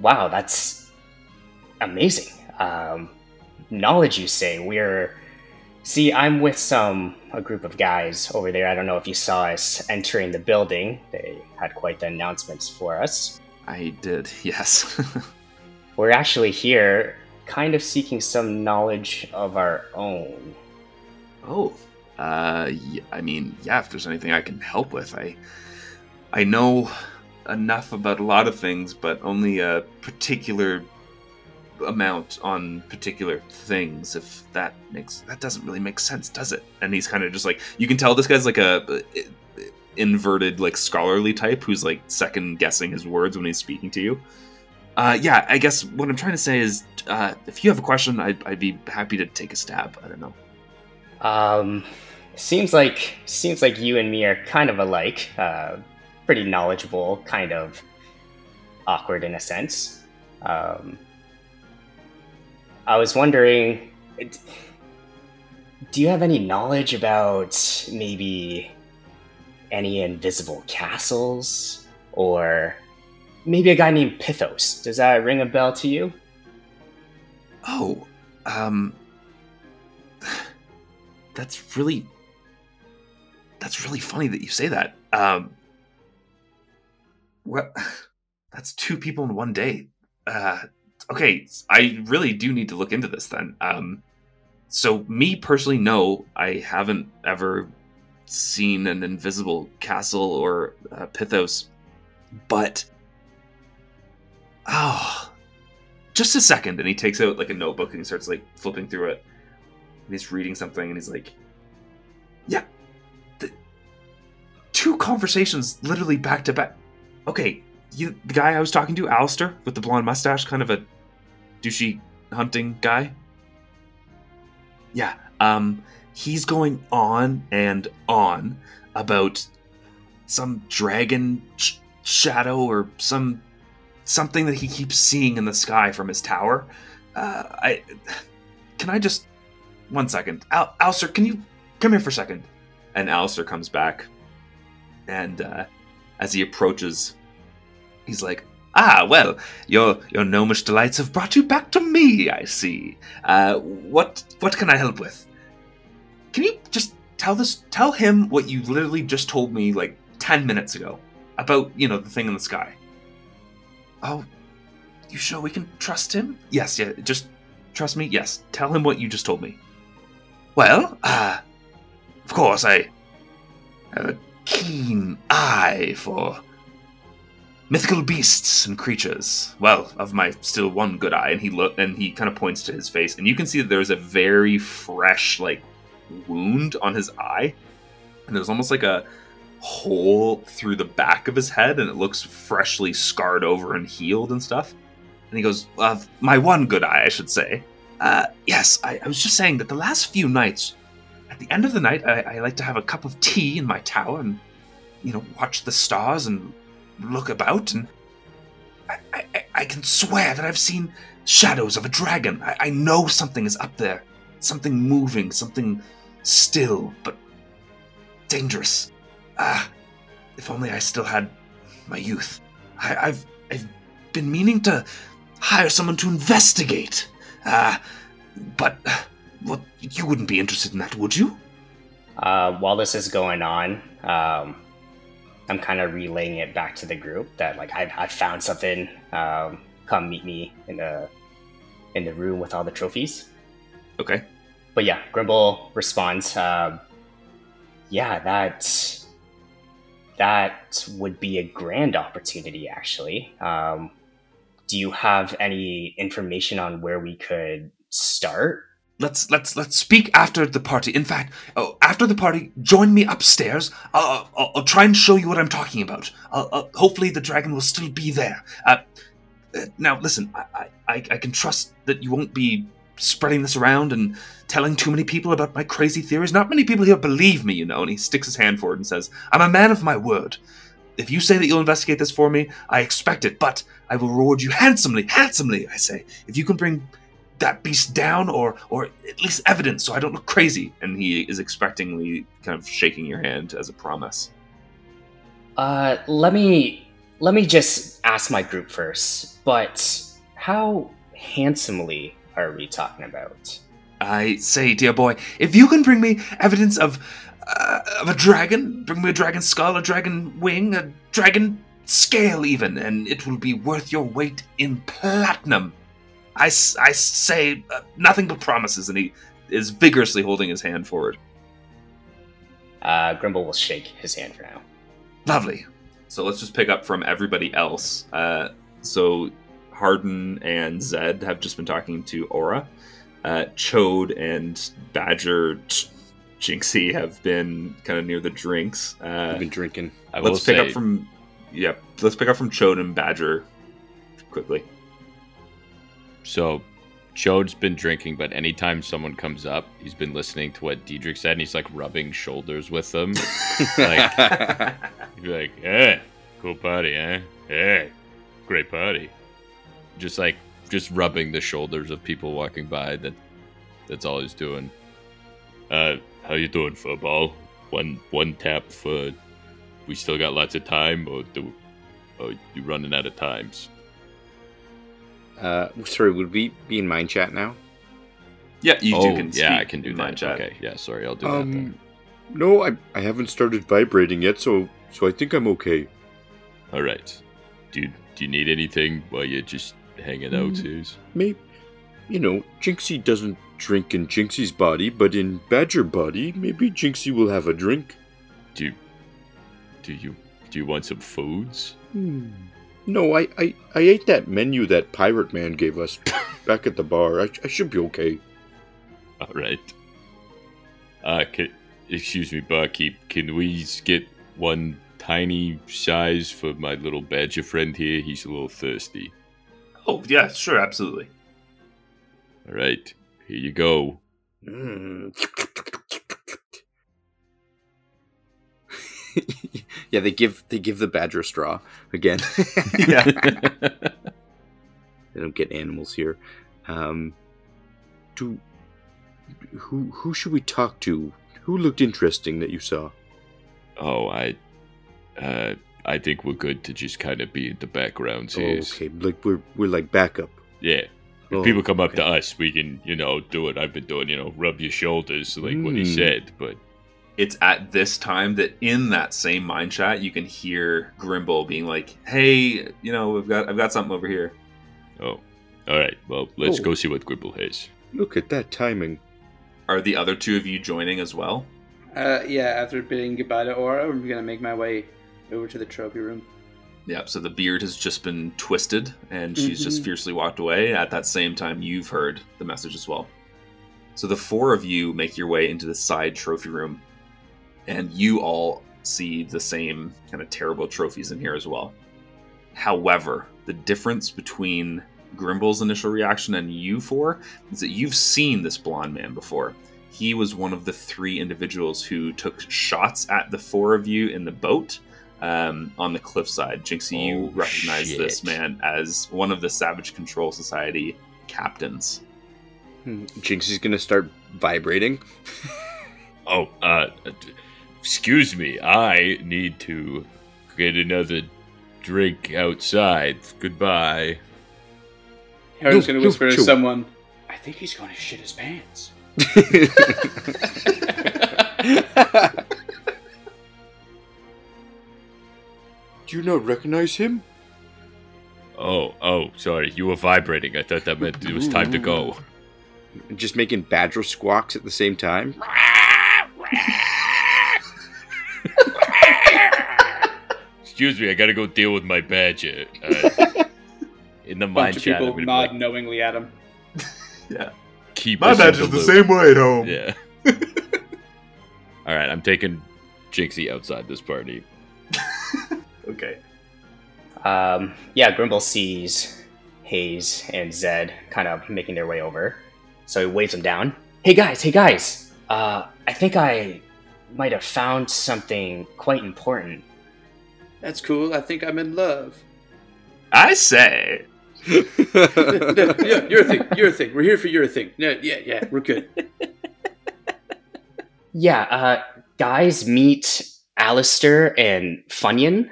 Wow, that's amazing. Um, knowledge, you say? We're. See, I'm with some a group of guys over there. I don't know if you saw us entering the building. They had quite the announcements for us. I did, yes. We're actually here, kind of seeking some knowledge of our own. oh, uh, I mean, yeah. If there's anything I can help with, I, I know enough about a lot of things, but only a particular amount on particular things. If that makes that doesn't really make sense, does it? And he's kind of just like you can tell this guy's like a, inverted like scholarly type who's like second guessing his words when he's speaking to you. Uh, yeah, I guess what I'm trying to say is, uh, if you have a question, I'd, I'd be happy to take a stab. I don't know. Um, seems like seems like you and me are kind of alike. Uh, pretty knowledgeable, kind of awkward in a sense. Um, I was wondering, do you have any knowledge about maybe any invisible castles or maybe a guy named Pithos? Does that ring a bell to you? Oh, um, that's really, that's really funny that you say that. Um, what? That's two people in one day. Uh, okay, I really do need to look into this then. Um, so me personally, no, I haven't ever seen an invisible castle or uh, Pithos, but oh, just a second and he takes out like a notebook and he starts like flipping through it and he's reading something and he's like yeah the, two conversations literally back to back okay you the guy i was talking to Alistair with the blonde mustache kind of a douchey hunting guy yeah um he's going on and on about some dragon sh- shadow or some something that he keeps seeing in the sky from his tower. Uh, I can I just one second, Al- Alistair, can you come here for a second? And Alistair comes back, and uh, as he approaches, he's like, "Ah, well, your your gnomish delights have brought you back to me. I see. Uh, what what can I help with? Can you just tell this tell him what you literally just told me like ten minutes ago about you know the thing in the sky." Oh, you sure we can trust him? Yes, yeah, just trust me. Yes, tell him what you just told me. Well, uh, of course, I have a keen eye for mythical beasts and creatures. Well, of my still one good eye, and he look and he kind of points to his face, and you can see that there's a very fresh like wound on his eye, and there's almost like a hole through the back of his head and it looks freshly scarred over and healed and stuff. And he goes, uh, My one good eye, I should say. Uh, yes, I, I was just saying that the last few nights, at the end of the night, I, I like to have a cup of tea in my tower and, you know, watch the stars and look about. And I, I, I can swear that I've seen shadows of a dragon. I, I know something is up there. Something moving, something still, but dangerous. Ah, if only I still had my youth. I, I've I've been meaning to hire someone to investigate Uh, but, well, you wouldn't be interested in that, would you? Uh, while this is going on, um, I'm kind of relaying it back to the group that like I, I found something. Um, come meet me in the in the room with all the trophies. Okay. But yeah, Grimble responds. Um, yeah, that that would be a grand opportunity. Actually, um, do you have any information on where we could start? Let's let's let's speak after the party. In fact, oh, after the party, join me upstairs. I'll, I'll, I'll try and show you what I'm talking about. I'll, hopefully, the dragon will still be there. Uh, uh, now, listen, I, I I can trust that you won't be spreading this around and telling too many people about my crazy theories. Not many people here believe me, you know. And he sticks his hand forward and says, "I'm a man of my word. If you say that you'll investigate this for me, I expect it. But I will reward you handsomely, handsomely. I say, if you can bring." That beast down or or at least evidence so I don't look crazy. And he is expectingly kind of shaking your hand as a promise. Uh, let me let me just ask my group first. But how handsomely are we talking about? I say, dear boy, if you can bring me evidence of uh, of a dragon, bring me a dragon skull, a dragon wing, a dragon scale, even, and it will be worth your weight in platinum. I, s- I say uh, nothing but promises, and he is vigorously holding his hand forward. Uh, Grimble will shake his hand for now. Lovely. So let's just pick up from everybody else. Uh, so Harden and Zed have just been talking to Aura. Uh, Chode and Badger Ch- Jinxy have been kind of near the drinks. Uh, I've been drinking. I will let's pick say, up from yeah. Let's pick up from Chode and Badger quickly. So, Chode's been drinking, but anytime someone comes up, he's been listening to what Diedrich said, and he's like rubbing shoulders with them. like, he'd be like, "Eh, cool party, eh? Hey, great party." Just like, just rubbing the shoulders of people walking by. That, that's all he's doing. Uh, how you doing, football? One, one tap for. We still got lots of time, or do, or you running out of times? Uh, sorry, would we be in mind chat now? Yeah, you oh, do can yeah, speak I can do in that. chat. Okay, yeah, sorry, I'll do that then. Um, no, I, I haven't started vibrating yet, so so I think I'm okay. All right. Do you, do you need anything while you're just hanging out, Mm. Suze? Maybe, you know, Jinxy doesn't drink in Jinxy's body, but in Badger body, maybe Jinxy will have a drink. Do you, do you do you want some foods? Hmm. No, I, I, I ate that menu that Pirate Man gave us back at the bar. I, I should be okay. All right. Uh, can, excuse me, barkeep. Can we get one tiny size for my little badger friend here? He's a little thirsty. Oh yeah, sure, absolutely. All right, here you go. Mm. yeah, they give they give the badger straw again. Yeah. they don't get animals here. Um, Do who who should we talk to? Who looked interesting that you saw? oh, I, uh, I think we're good to just kind of be in the background, Oh, okay, like we're we're like backup. Yeah. If Oh, people come up to us, we can, you know, do what I've been doing, you know, rub your shoulders like what he Mm. said. But it's at this time that in that same mind chat you can hear Grimble being like, "Hey, you know, we've got I've got something over here." oh, all right. Well, let's Oh. go see what Gribble has. Look at that timing. Are the other two of you joining as well? Uh, yeah, after bidding goodbye to Aura, I'm gonna make my way over to the trophy room. Yeah, so the beard has just been twisted and she's just Mhm. fiercely walked away. At that same time, you've heard the message as well. So the four of you make your way into the side trophy room, and you all see the same kind of terrible trophies in here as well. However, the difference between Grimble's initial reaction and you four is that you've seen this blonde man before. He was one of the three individuals who took shots at the four of you in the boat um, on the cliffside. Jinxy, you Oh, recognize this man as one of the Savage Control Society captains. hmm, Jinxy's gonna start vibrating. Oh, uh, d- excuse me. I need to get another drink outside. Goodbye. Harry's gonna no, whisper to someone, I think he's going to shit his pants. Do you not recognize him? Oh, oh, sorry. You were vibrating. I thought that meant it was time to go. Just making badger squawks at the same time. Excuse me, I gotta go deal with my badger. Uh, in the Bunch mind of chat, I'm people gonna be nod like, knowingly at him. keep My us in badge the loop." same way at home. Yeah. All right, I'm taking Jinxy outside this party. Okay. Um, yeah, Grimble sees Haze and Zed kind of making their way over. So he waves them down. Hey guys, hey guys! Uh, I think I might have found something quite important. That's cool. I think I'm in love. I say. no, yeah, your thing. Your thing. We're here for your thing. No, yeah, yeah, we're good. Yeah, uh, guys, meet Alistair and Funyun.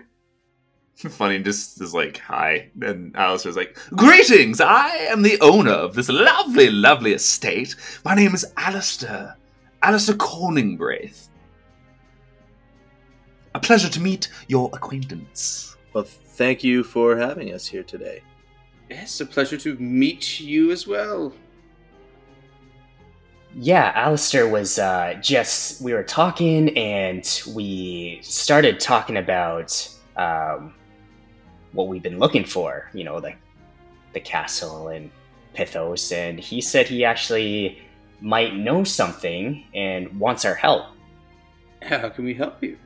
Funny just is like, hi. And Alistair's like, Greetings! I am the owner of this lovely, lovely estate. My name is Alistair. Alistair Corningbraith. A pleasure to meet your acquaintance. Well, thank you for having us here today. It's a pleasure to meet you as well. Yeah, Alistair was uh, just, we were talking and we started talking about um, what we've been looking for, you know, the, the castle and Pithos. And he said he actually might know something and wants our help. How can we help you?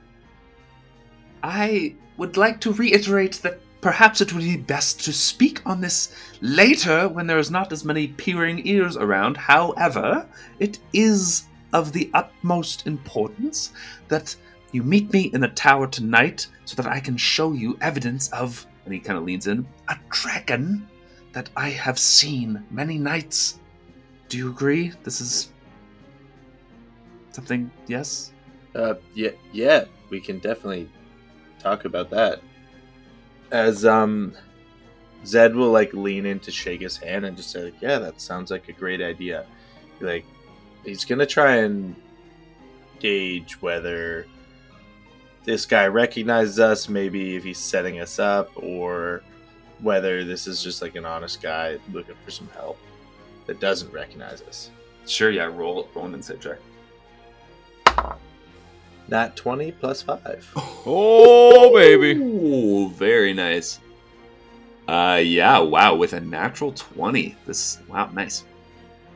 I would like to reiterate that perhaps it would be best to speak on this later when there is not as many peering ears around. However, it is of the utmost importance that you meet me in the tower tonight so that I can show you evidence of, and he kind of leans in, a dragon that I have seen many nights. Do you agree? This is something, yes? Uh, yeah, yeah, we can definitely talk about that. As um, Zed will like lean in to shake his hand and just say, like, "Yeah, that sounds like a great idea." Like, he's gonna try and gauge whether this guy recognizes us, maybe if he's setting us up, or whether this is just like an honest guy looking for some help that doesn't recognize us. Sure, yeah, roll, roll an insight check. Not twenty plus five. Oh, baby. Ooh, very nice. Uh, yeah, wow, with a natural 20. This, wow, nice.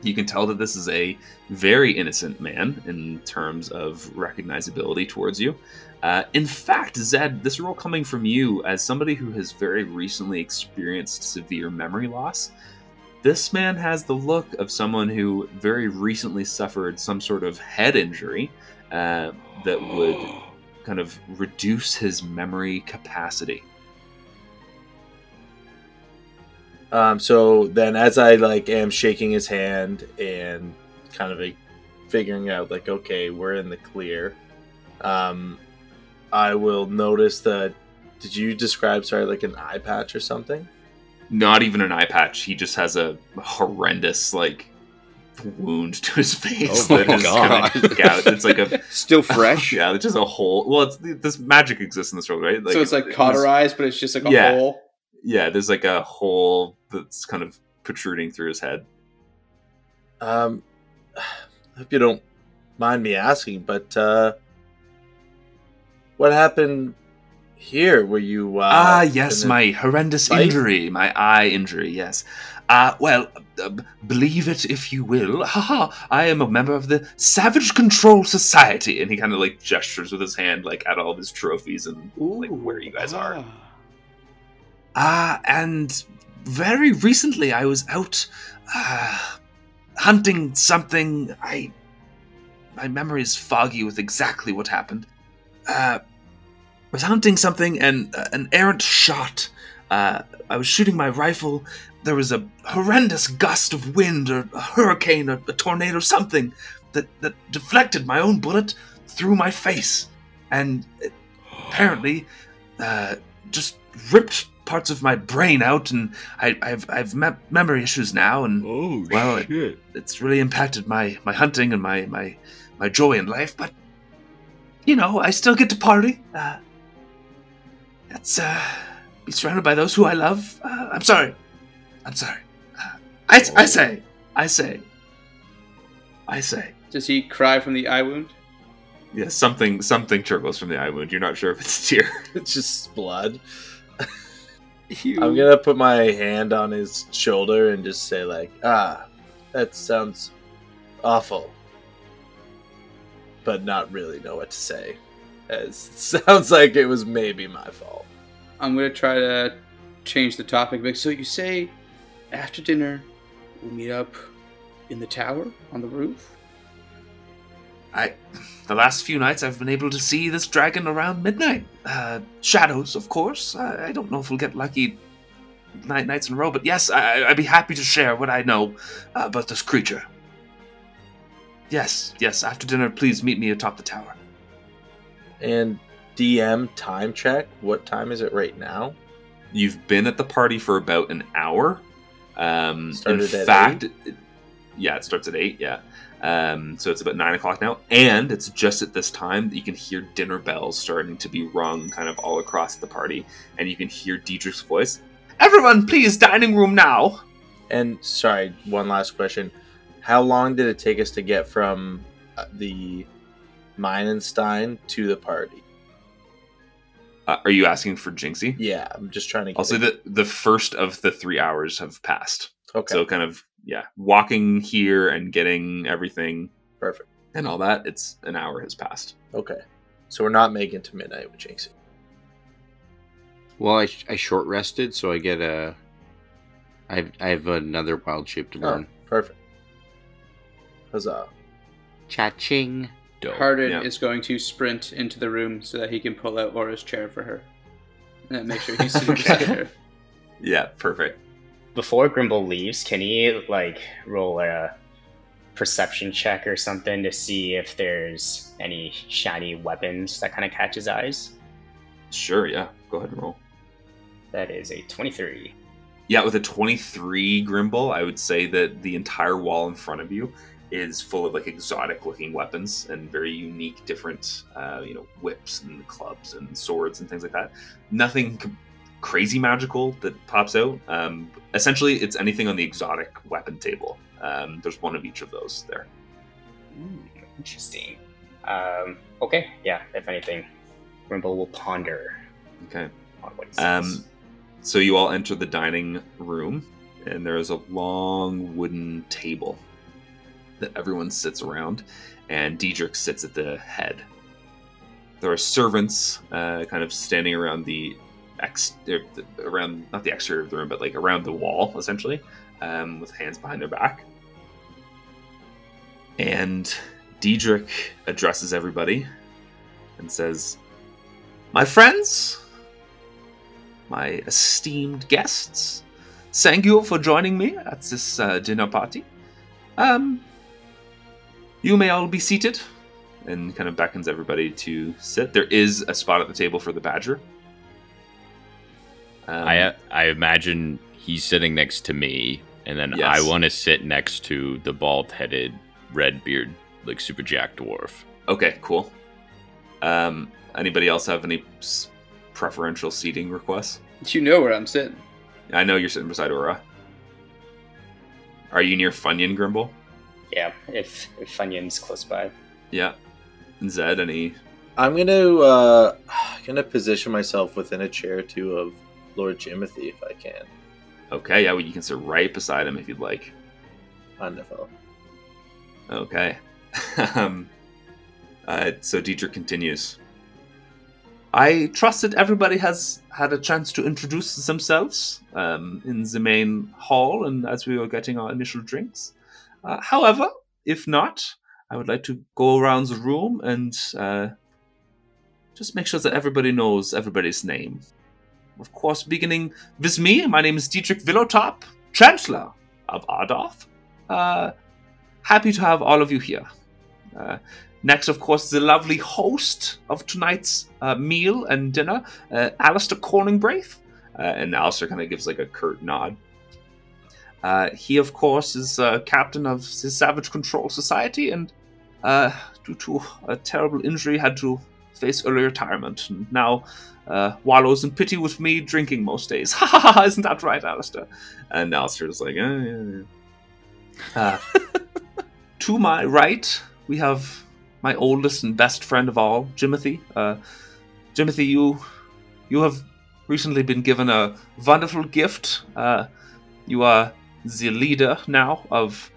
You can tell that this is a very innocent man in terms of recognizability towards you. Uh, in fact, Zed, this role coming from you as somebody who has very recently experienced severe memory loss, this man has the look of someone who very recently suffered some sort of head injury uh, that would kind of reduce his memory capacity. Um, so then, as I like am shaking his hand and kind of like, figuring out like, okay, we're in the clear. Um, I will notice that. Did you describe sorry like an eye patch or something? Not even an eye patch. He just has a horrendous like wound to his face Oh that my God. kind of gout. It's like a Still fresh? yeah, it's just a hole. Well, it's this magic exists in this world, right? so it's like it was- cauterized, but it's just like a Yeah. hole. Yeah, there's like a hole that's kind of protruding through his head. Um, I hope you don't mind me asking, but uh, what happened here? Were you? Uh, ah, yes, my horrendous fight? injury, my eye injury. Yes. Uh, well, uh, believe it if you will. Haha, I am a member of the Savage Control Society, and he kind of like gestures with his hand, like at all of his trophies and like where you guys are. Ah. Ah, and very recently I was out uh, hunting something. I my memory is foggy with exactly what happened. Uh, I was hunting something, and uh, an errant shot. Uh, I was shooting my rifle. There was a horrendous gust of wind, or a hurricane, or a tornado, something that that deflected my own bullet through my face, and it apparently uh, just ripped parts of my brain out, and I, I've I've me- memory issues now, and Oh Well, it- it's really impacted my my hunting and my my my joy in life. But you know, I still get to party. Uh, it's uh, be surrounded by those who I love. Uh, I'm sorry. I'm sorry. Uh, I I say, I say, I say. Does he cry from the eye wound? Yeah, something something trickles from the eye wound. You're not sure if it's a tear. It's just blood. I'm gonna put my hand on his shoulder and just say like, ah, that sounds awful, but not really know what to say, as it sounds like it was maybe my fault. I'm gonna try to change the topic. Like, so you say after dinner we'll meet up in the tower on the roof? I, the last few nights I've been able to see this dragon around midnight. Uh, shadows, of course. I, I don't know if we'll get lucky nine nights in a row, but yes, I, I'd be happy to share what I know uh, about this creature. Yes, yes. After dinner, please meet me atop the tower. And DM time check. What time is it right now? You've been at the party for about an hour. Um, Started in at fact, it- yeah, it starts at eight. Yeah, um, so it's about nine o'clock now, and it's just at this time that you can hear dinner bells starting to be rung, kind of all across the party, and you can hear Diedrich's voice. Everyone, please, dining room now. And sorry, one last question. How long did it take us to get from uh, the Meinenstein to the party? Uh, are you asking for Jinxy? Yeah, I'm just trying to get I'll say that the first of the three hours have passed. Okay, So kind of yeah, walking here and getting everything perfect. and all that. It's an hour has passed. Okay. So we're not making it to midnight with Jinxy. Well, I, I short rested, so I get a. I have, I have another wild shape to Oh, burn. perfect. Huzzah. Cha-ching. Dope. Hardin yeah. is going to sprint into the room so that he can pull out Aura's chair for her. And make sure he's super Okay. scared. Yeah, perfect. Before Grimble leaves, can he like roll a perception check or something to see if there's any shiny weapons that kind of catch his eyes? Sure, yeah. Go ahead and roll. That is a 23. Yeah, with a 23 Grimble, I would say that the entire wall in front of you is full of like exotic looking weapons and very unique different uh, you know whips and clubs and swords and things like that. Nothing c- crazy magical that pops out. Um, essentially it's anything on the exotic weapon table. Um, there's one of each of those there. Hmm, interesting. Um, okay, yeah, if anything, Grimble will ponder okay. on what he says. Um, so you all enter the dining room, and there is a long wooden table that everyone sits around, and Diedrich sits at the head. There are servants, uh, kind of standing around the ex, er, around not the exterior of the room, but like around the wall, essentially, um, with hands behind their back. And Diedrich addresses everybody and says, "My friends." my esteemed guests. Thank you for joining me at this uh, dinner party. Um, you may all be seated, and kind of beckons everybody to sit. There is a spot at the table for the badger. Um, I uh, I imagine he's sitting next to me, and then Yes. I want to sit next to the bald-headed, red-beard, like super jack dwarf. okay, cool. Um, anybody else have any s- preferential seating requests? You know where I'm sitting. I know you're sitting beside Aura. Are you near Funyun Grimble? Yeah, if, if Funyun's close by. Yeah. And Zed, any I'm gonna uh gonna position myself within a chair or two of Lord Jimothy if I can. Okay, yeah, well, you can sit right beside him if you'd like. Wonderful. Okay. um, uh, so Dietrich continues. I trust that everybody has had a chance to introduce themselves um, in the main hall and as we were getting our initial drinks. Uh, however, if not, I would like to go around the room and uh, just make sure that everybody knows everybody's name. Of course, beginning with me, my name is Dietrich Villotop, Chancellor of Ardoth. Uh, happy to have all of you here. Uh, next, of course, the lovely host of tonight's uh, meal and dinner, uh, Alistair Corningbraith. uh, and Alistair kind of gives like a curt nod. Uh, he, of course, is uh, captain of the Savage Control Society, and uh, due to a terrible injury, had to face early retirement. And now uh, wallows in pity with me drinking most days. Ha ha ha! Isn't that right, Alistair? And Alistair's like, eh, yeah, yeah. Uh, to my right, we have my oldest and best friend of all, Jimothy. Uh, Jimothy, you you have recently been given a wonderful gift. Uh, you are the leader now of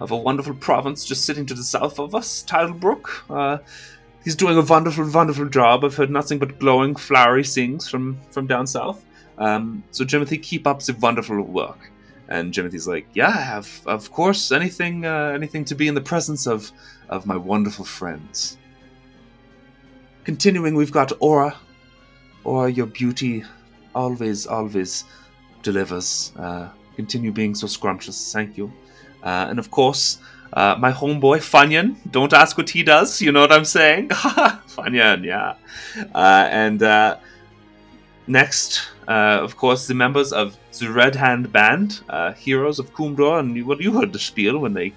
of a wonderful province just sitting to the south of us, Titlebrook. Uh, he's doing a wonderful, wonderful job. I've heard nothing but glowing, flowery things from from down south. Um, so, Jimothy, keep up the wonderful work. And Jimothy's like, "Yeah, of, of course. Anything, uh, anything to be in the presence of of my wonderful friends." Continuing, we've got Aura. Aura, your beauty always, always delivers. Uh, continue being so scrumptious. Thank you. Uh, and of course, uh, my homeboy Funyan. Don't ask what he does. You know what I'm saying? Funyan, yeah. Uh, and uh, next, uh, of course, the members of the Red Hand Band, uh, Heroes of Kumdor, and you, well, you heard the spiel when they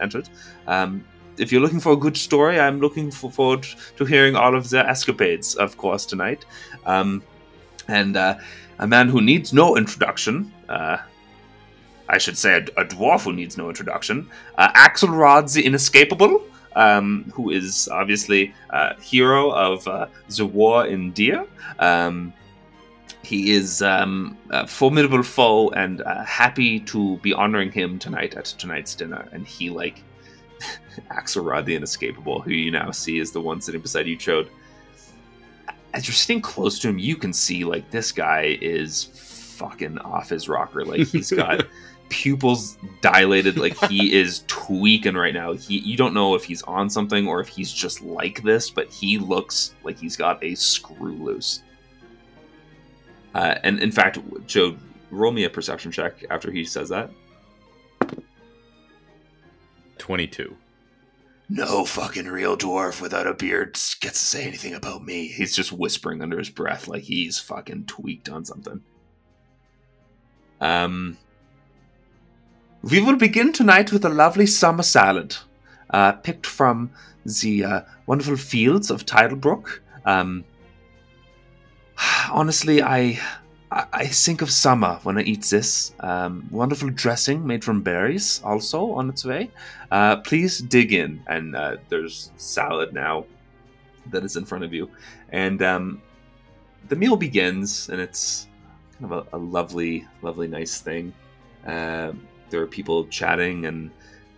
entered. Um, if you're looking for a good story, I'm looking for, forward to hearing all of their escapades, of course, tonight. Um, and a man who needs no introduction, uh, I should say a, a dwarf who needs no introduction, uh, Axelrod the Inescapable, um, who is obviously a hero of uh, the war in Deer. Um, he is um, a formidable foe and uh, happy to be honoring him tonight at tonight's dinner. And he, like, Axelrod the Inescapable, who you now see is the one sitting beside you, Chode. As you're sitting close to him, you can see, like, this guy is fucking off his rocker. Like, he's got pupils dilated like he is tweaking right now. He you don't know if he's on something or if he's just like this but he looks like he's got a screw loose. Uh, and in fact Chode roll me a perception check after he says that. 22. no fucking real dwarf without a beard gets to say anything about me. He's just whispering under his breath like he's fucking tweaked on something. Um we will begin tonight with a lovely summer salad, uh, picked from the uh, wonderful fields of Titlebrook. Um, honestly, I, I I think of summer when I eat this. Um, wonderful dressing made from berries, also on its way. Uh, please dig in, and uh, there's salad now that is in front of you, and um, the meal begins, and it's kind of a, a lovely, lovely, nice thing. Um, there are people chatting and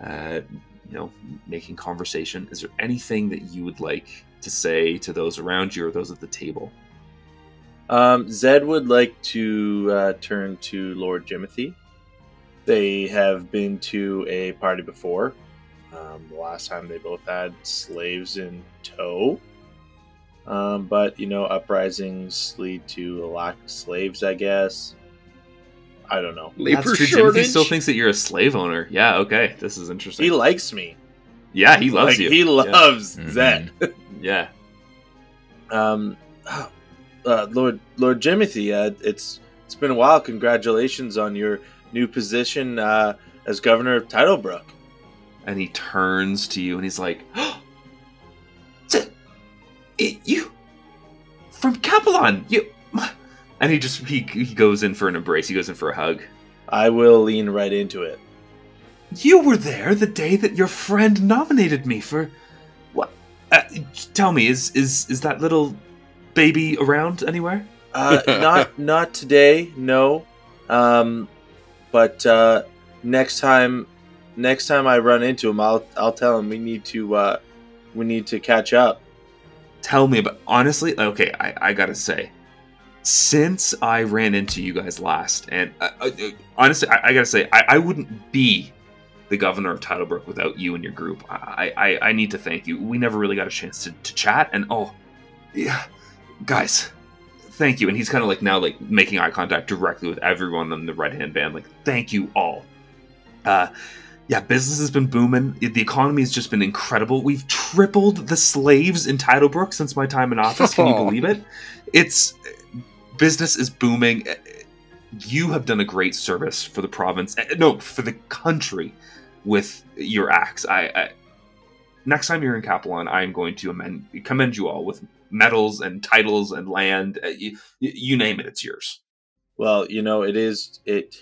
uh, you know making conversation is there anything that you would like to say to those around you or those at the table Um, Zed would like to uh, turn to Lord Jimothy. They have been to a party before. Um, the last time they both had slaves in tow. Um, but, you know, uprisings lead to a lack of slaves, I guess. I don't know. Labor That's true. shortage. Timothy still thinks that you're a slave owner. Yeah, okay. This is interesting. He likes me. yeah, he loves Like, you. He Yeah. loves Mhm. Yeah. Um, uh, Lord Lord Jimothy, uh, it's it's been a while. Congratulations on your new position uh, as governor of Titlebrook. And he turns to you and he's like, "Z- it- "You from Capelon? You?" And he just he he goes in for an embrace. He goes in for a hug. I will lean right into it. You were there the day that your friend nominated me for what? Uh, tell me, is is is that little baby around anywhere? Uh, not not today, no. Um, but uh, next time, next time I run into him, I'll I'll tell him we need to uh, we need to catch up. Tell me about honestly. Okay, I I gotta say, since I ran into you guys last, and uh, uh, honestly, I, I gotta say, I, I wouldn't be the governor of Titlebrook without you and your group. I, I I need to thank you. We never really got a chance to, to chat, and oh, yeah, guys, thank you. And he's kind of like now like making eye contact directly with everyone on the Red Hand Band. Like, thank you all. Uh, yeah, business has been booming. The economy has just been incredible. We've tripled the slaves in Titlebrook since my time in office. Can you believe it? It's business is booming. You have done a great service for the province. eh, No, for the country with your acts. I, I next time you're in Capelon, I am going to amend, commend you all with medals and titles and land. Uh, you, you name it, it's yours. Well, you know, it is it.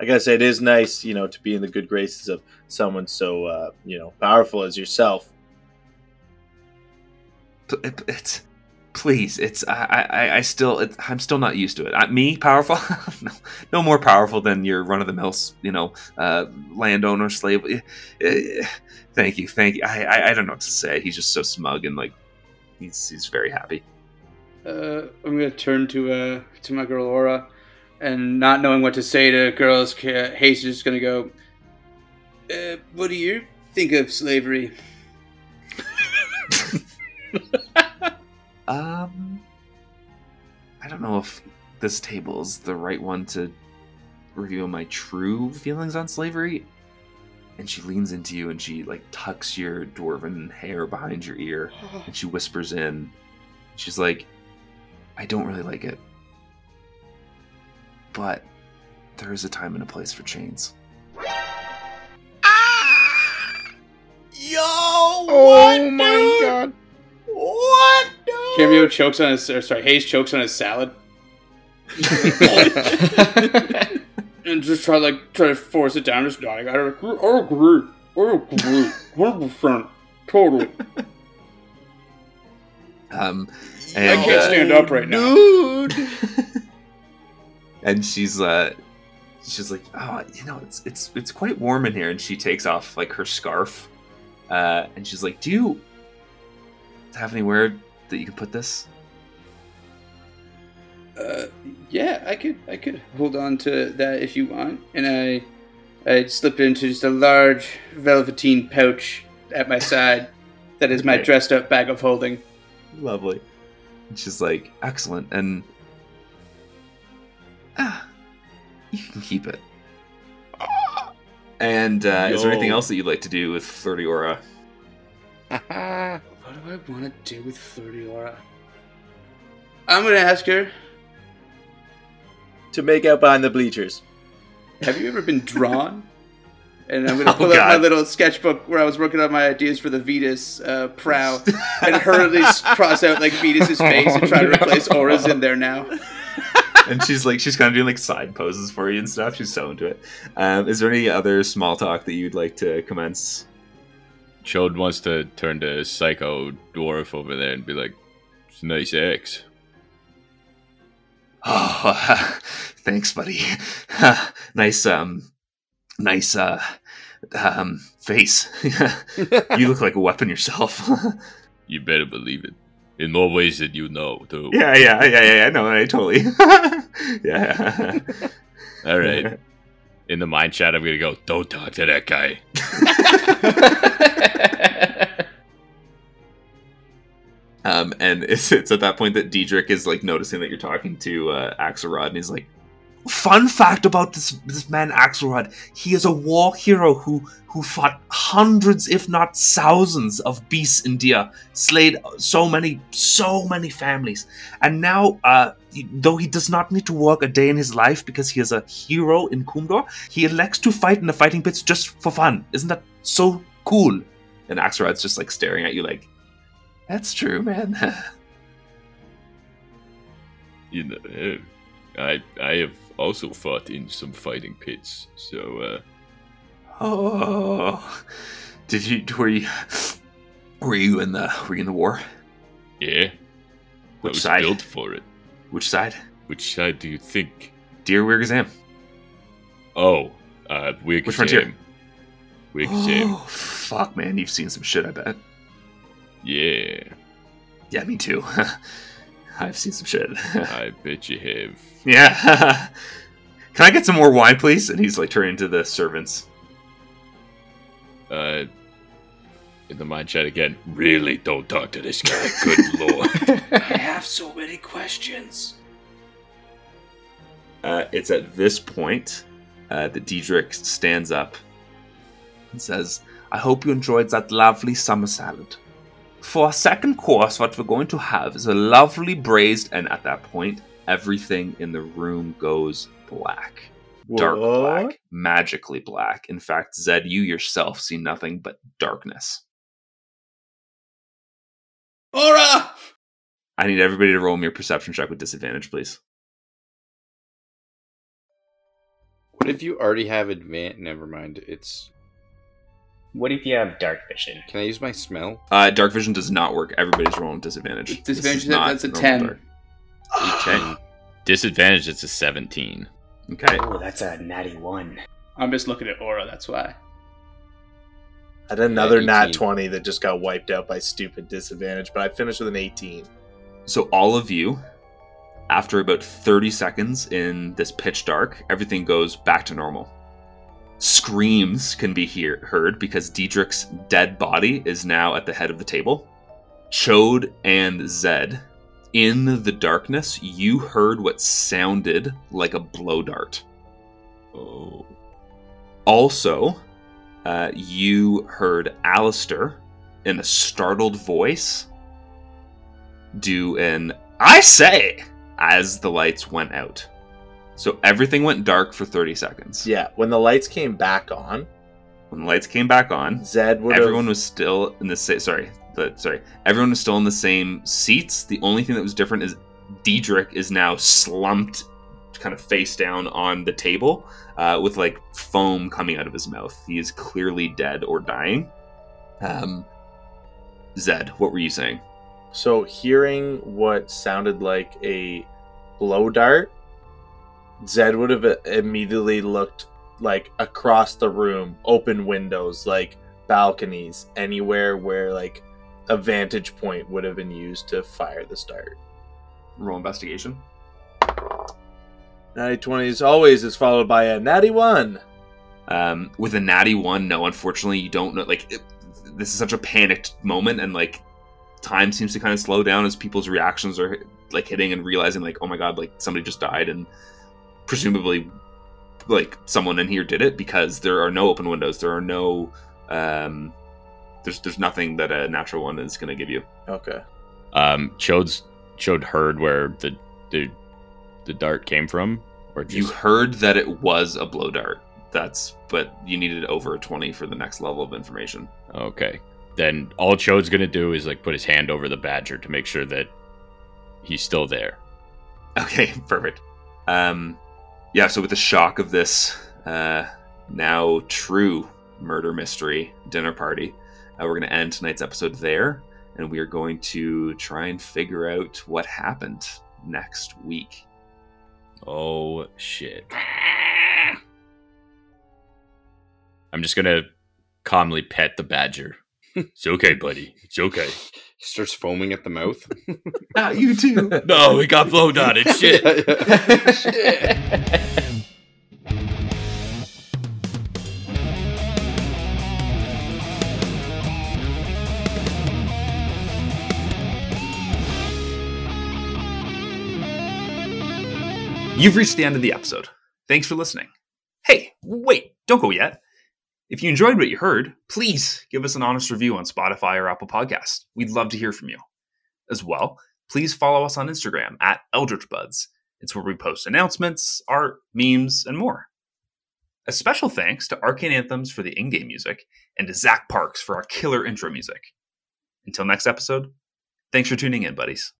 I gotta say, it is nice, you know, to be in the good graces of someone so, uh, you know, powerful as yourself. It- It's please. It's I I, I still it, I'm still not used to it. I, me powerful? no, no more powerful than your run of the mill, you know, uh, landowner slave. Eh, eh, Thank you, thank you. I, I I don't know what to say. He's just so smug and like he's he's very happy. Uh, I'm gonna turn to uh to my girl Aura, and not knowing what to say to girls, Haze is just gonna go. Uh, what do you think of slavery? Um, I don't know if this table is the right one to reveal my true feelings on slavery. And she leans into you and she like tucks your dwarven hair behind your ear and she whispers in. She's like, I don't really like it. But there is a time and a place for chains. Ah! Yo! Oh my god! What? Cambrio chokes on his, or sorry, Haze chokes on his salad, and just try like try to force it down. Just nodding. I agree. I agree. I agree. Hundred percent. Totally. Um, I can't uh, stand up right now. Dude! and she's uh she's like oh you know it's it's it's quite warm in here and she takes off like her scarf uh and she's like do you have anywhere that you can put this? Uh, yeah, I could, I could hold on to that if you want, and I, I slip it into just a large velveteen pouch at my side. That is my dressed up bag of holding. lovely. And she's like excellent and ah you can keep it. And uh, is there anything else that you'd like to do with flirty aura What do I want to do with Flirty Aura? I'm gonna ask her. To make out behind the bleachers. Have you ever been drawn? And I'm gonna Oh, pull out my little sketchbook where I was working on my ideas for the Vetus uh, prow, and hurriedly cross out like Vetus's face and try to replace Aura's in there now. and she's like she's kind of doing like side poses for you and stuff she's so into it um, is there any other small talk that you'd like to commence Chode wants to turn to Psycho Dwarf over there and be like, it's a nice axe. Oh, thanks, buddy. nice, um, nice, uh, um, face. you look like a weapon yourself. You better believe it. In more ways than you know, too. yeah, yeah, yeah, yeah, yeah. No, I totally. yeah. All right. In the mind chat, I'm gonna go. Don't talk to that guy. Um, and it's, it's at that point that Diedrich is like noticing that you're talking to uh, Axelrod, and he's like, "Fun fact about this this man Axelrod: he is a war hero who who fought hundreds, if not thousands, of beasts in Dia, slayed so many so many families, and now, uh, though he does not need to work a day in his life because he is a hero in Kumdor, he elects to fight in the fighting pits just for fun. Isn't that so cool?" And Axelrod's just like staring at you like. That's true, man. You know, I I have also fought in some fighting pits, so uh, oh, did you? Were you? Were you in the? Were you in the war? yeah, I Which was side? built for it. Which side? Which side do you think? Deer Wirgazam. Oh, uh, Wig Which frontier? Sam. Wig Sam. Oh, fuck, man! You've seen some shit. I bet. Yeah, Yeah, me too. I've seen some shit. I bet you have. yeah. Can I get some more wine, please? And he's like turning to the servants. Uh, in the mind chat again. Really, don't talk to this guy. Good lord. I have so many questions. Uh, it's at this point uh, that Diedrich stands up and says, I hope you enjoyed that lovely summer salad. For our second course, what we're going to have is a lovely braised, and at that point, everything in the room goes black. Dark black, magically black. In fact, Zed, you yourself see nothing but darkness. Aura! I need everybody to roll me a perception check with disadvantage, please. What if you already have advan Never mind. It's. What if you have dark vision? Can I use my smell? Uh, dark vision does not work. Everybody's rolling disadvantage. This Disadvantage, is that- that's a normal 10. Okay. Disadvantage, it's a 17. Okay. Oh, that's a natty one. I'm just looking at Aura, that's why. I had another Yeah, nat 20 that just got wiped out by stupid disadvantage, but I finished with an 18. So all of you, after about 30 seconds in this pitch dark, everything goes back to normal. Screams can be hear- heard because Diedrich's dead body is now at the head of the table. Chode and Zed, in the darkness, you heard what sounded like a blow dart. Oh. Also, uh, you heard Alistair in a startled voice do an I say as the lights went out. So everything went dark for 30 seconds. Yeah, when the lights came back on, When the lights came back on, Zed would everyone have. was still in the same sorry, the, sorry. Everyone was still in the same seats. The only thing that was different is Diedrich is now slumped kind of face down on the table uh, with like foam coming out of his mouth. He is clearly dead or dying. Um, Zed, what were you saying? So, hearing what sounded like a blow dart, Zed would have immediately looked like across the room, open windows, like balconies, anywhere where like a vantage point would have been used to fire the start. Roll investigation. Natty 20 as always is followed by a natty 1. Um, with a natty one, no, unfortunately, you don't know. Like, it, this is such a panicked moment, and like, time seems to kind of slow down as people's reactions are like hitting and realizing, like, oh my god, like somebody just died, and presumably, like someone in here did it because there are no open windows. There are no, um, there's there's nothing that a natural one is going to give you. Okay. Um, Chode's Chode heard where the the the dart came from, or just You heard that it was a blow dart. That's but you needed over a twenty for the next level of information. okay. Then all Chode's gonna do is like put his hand over the badger to make sure that he's still there. Okay, perfect. Um, yeah, so with the shock of this uh, now true murder mystery dinner party, uh, we're going to end tonight's episode there, and we are going to try and figure out what happened next week. Oh shit! I'm just gonna calmly pet the badger. it's okay, buddy. It's okay. He starts foaming at the mouth. Not ah, you too. No, we got blow dotted. Shit. You've reached the end of the episode. Thanks for listening. Hey, wait, don't go yet. If you enjoyed what you heard, please give us an honest review on Spotify or Apple Podcasts. We'd love to hear from you. As well, please follow us on Instagram at Eldritch Buds. It's where we post announcements, art, memes, and more. A special thanks to Arcane Anthems for the in-game music and to Zach Parks for our killer intro music. Until next episode, thanks for tuning in, buddies.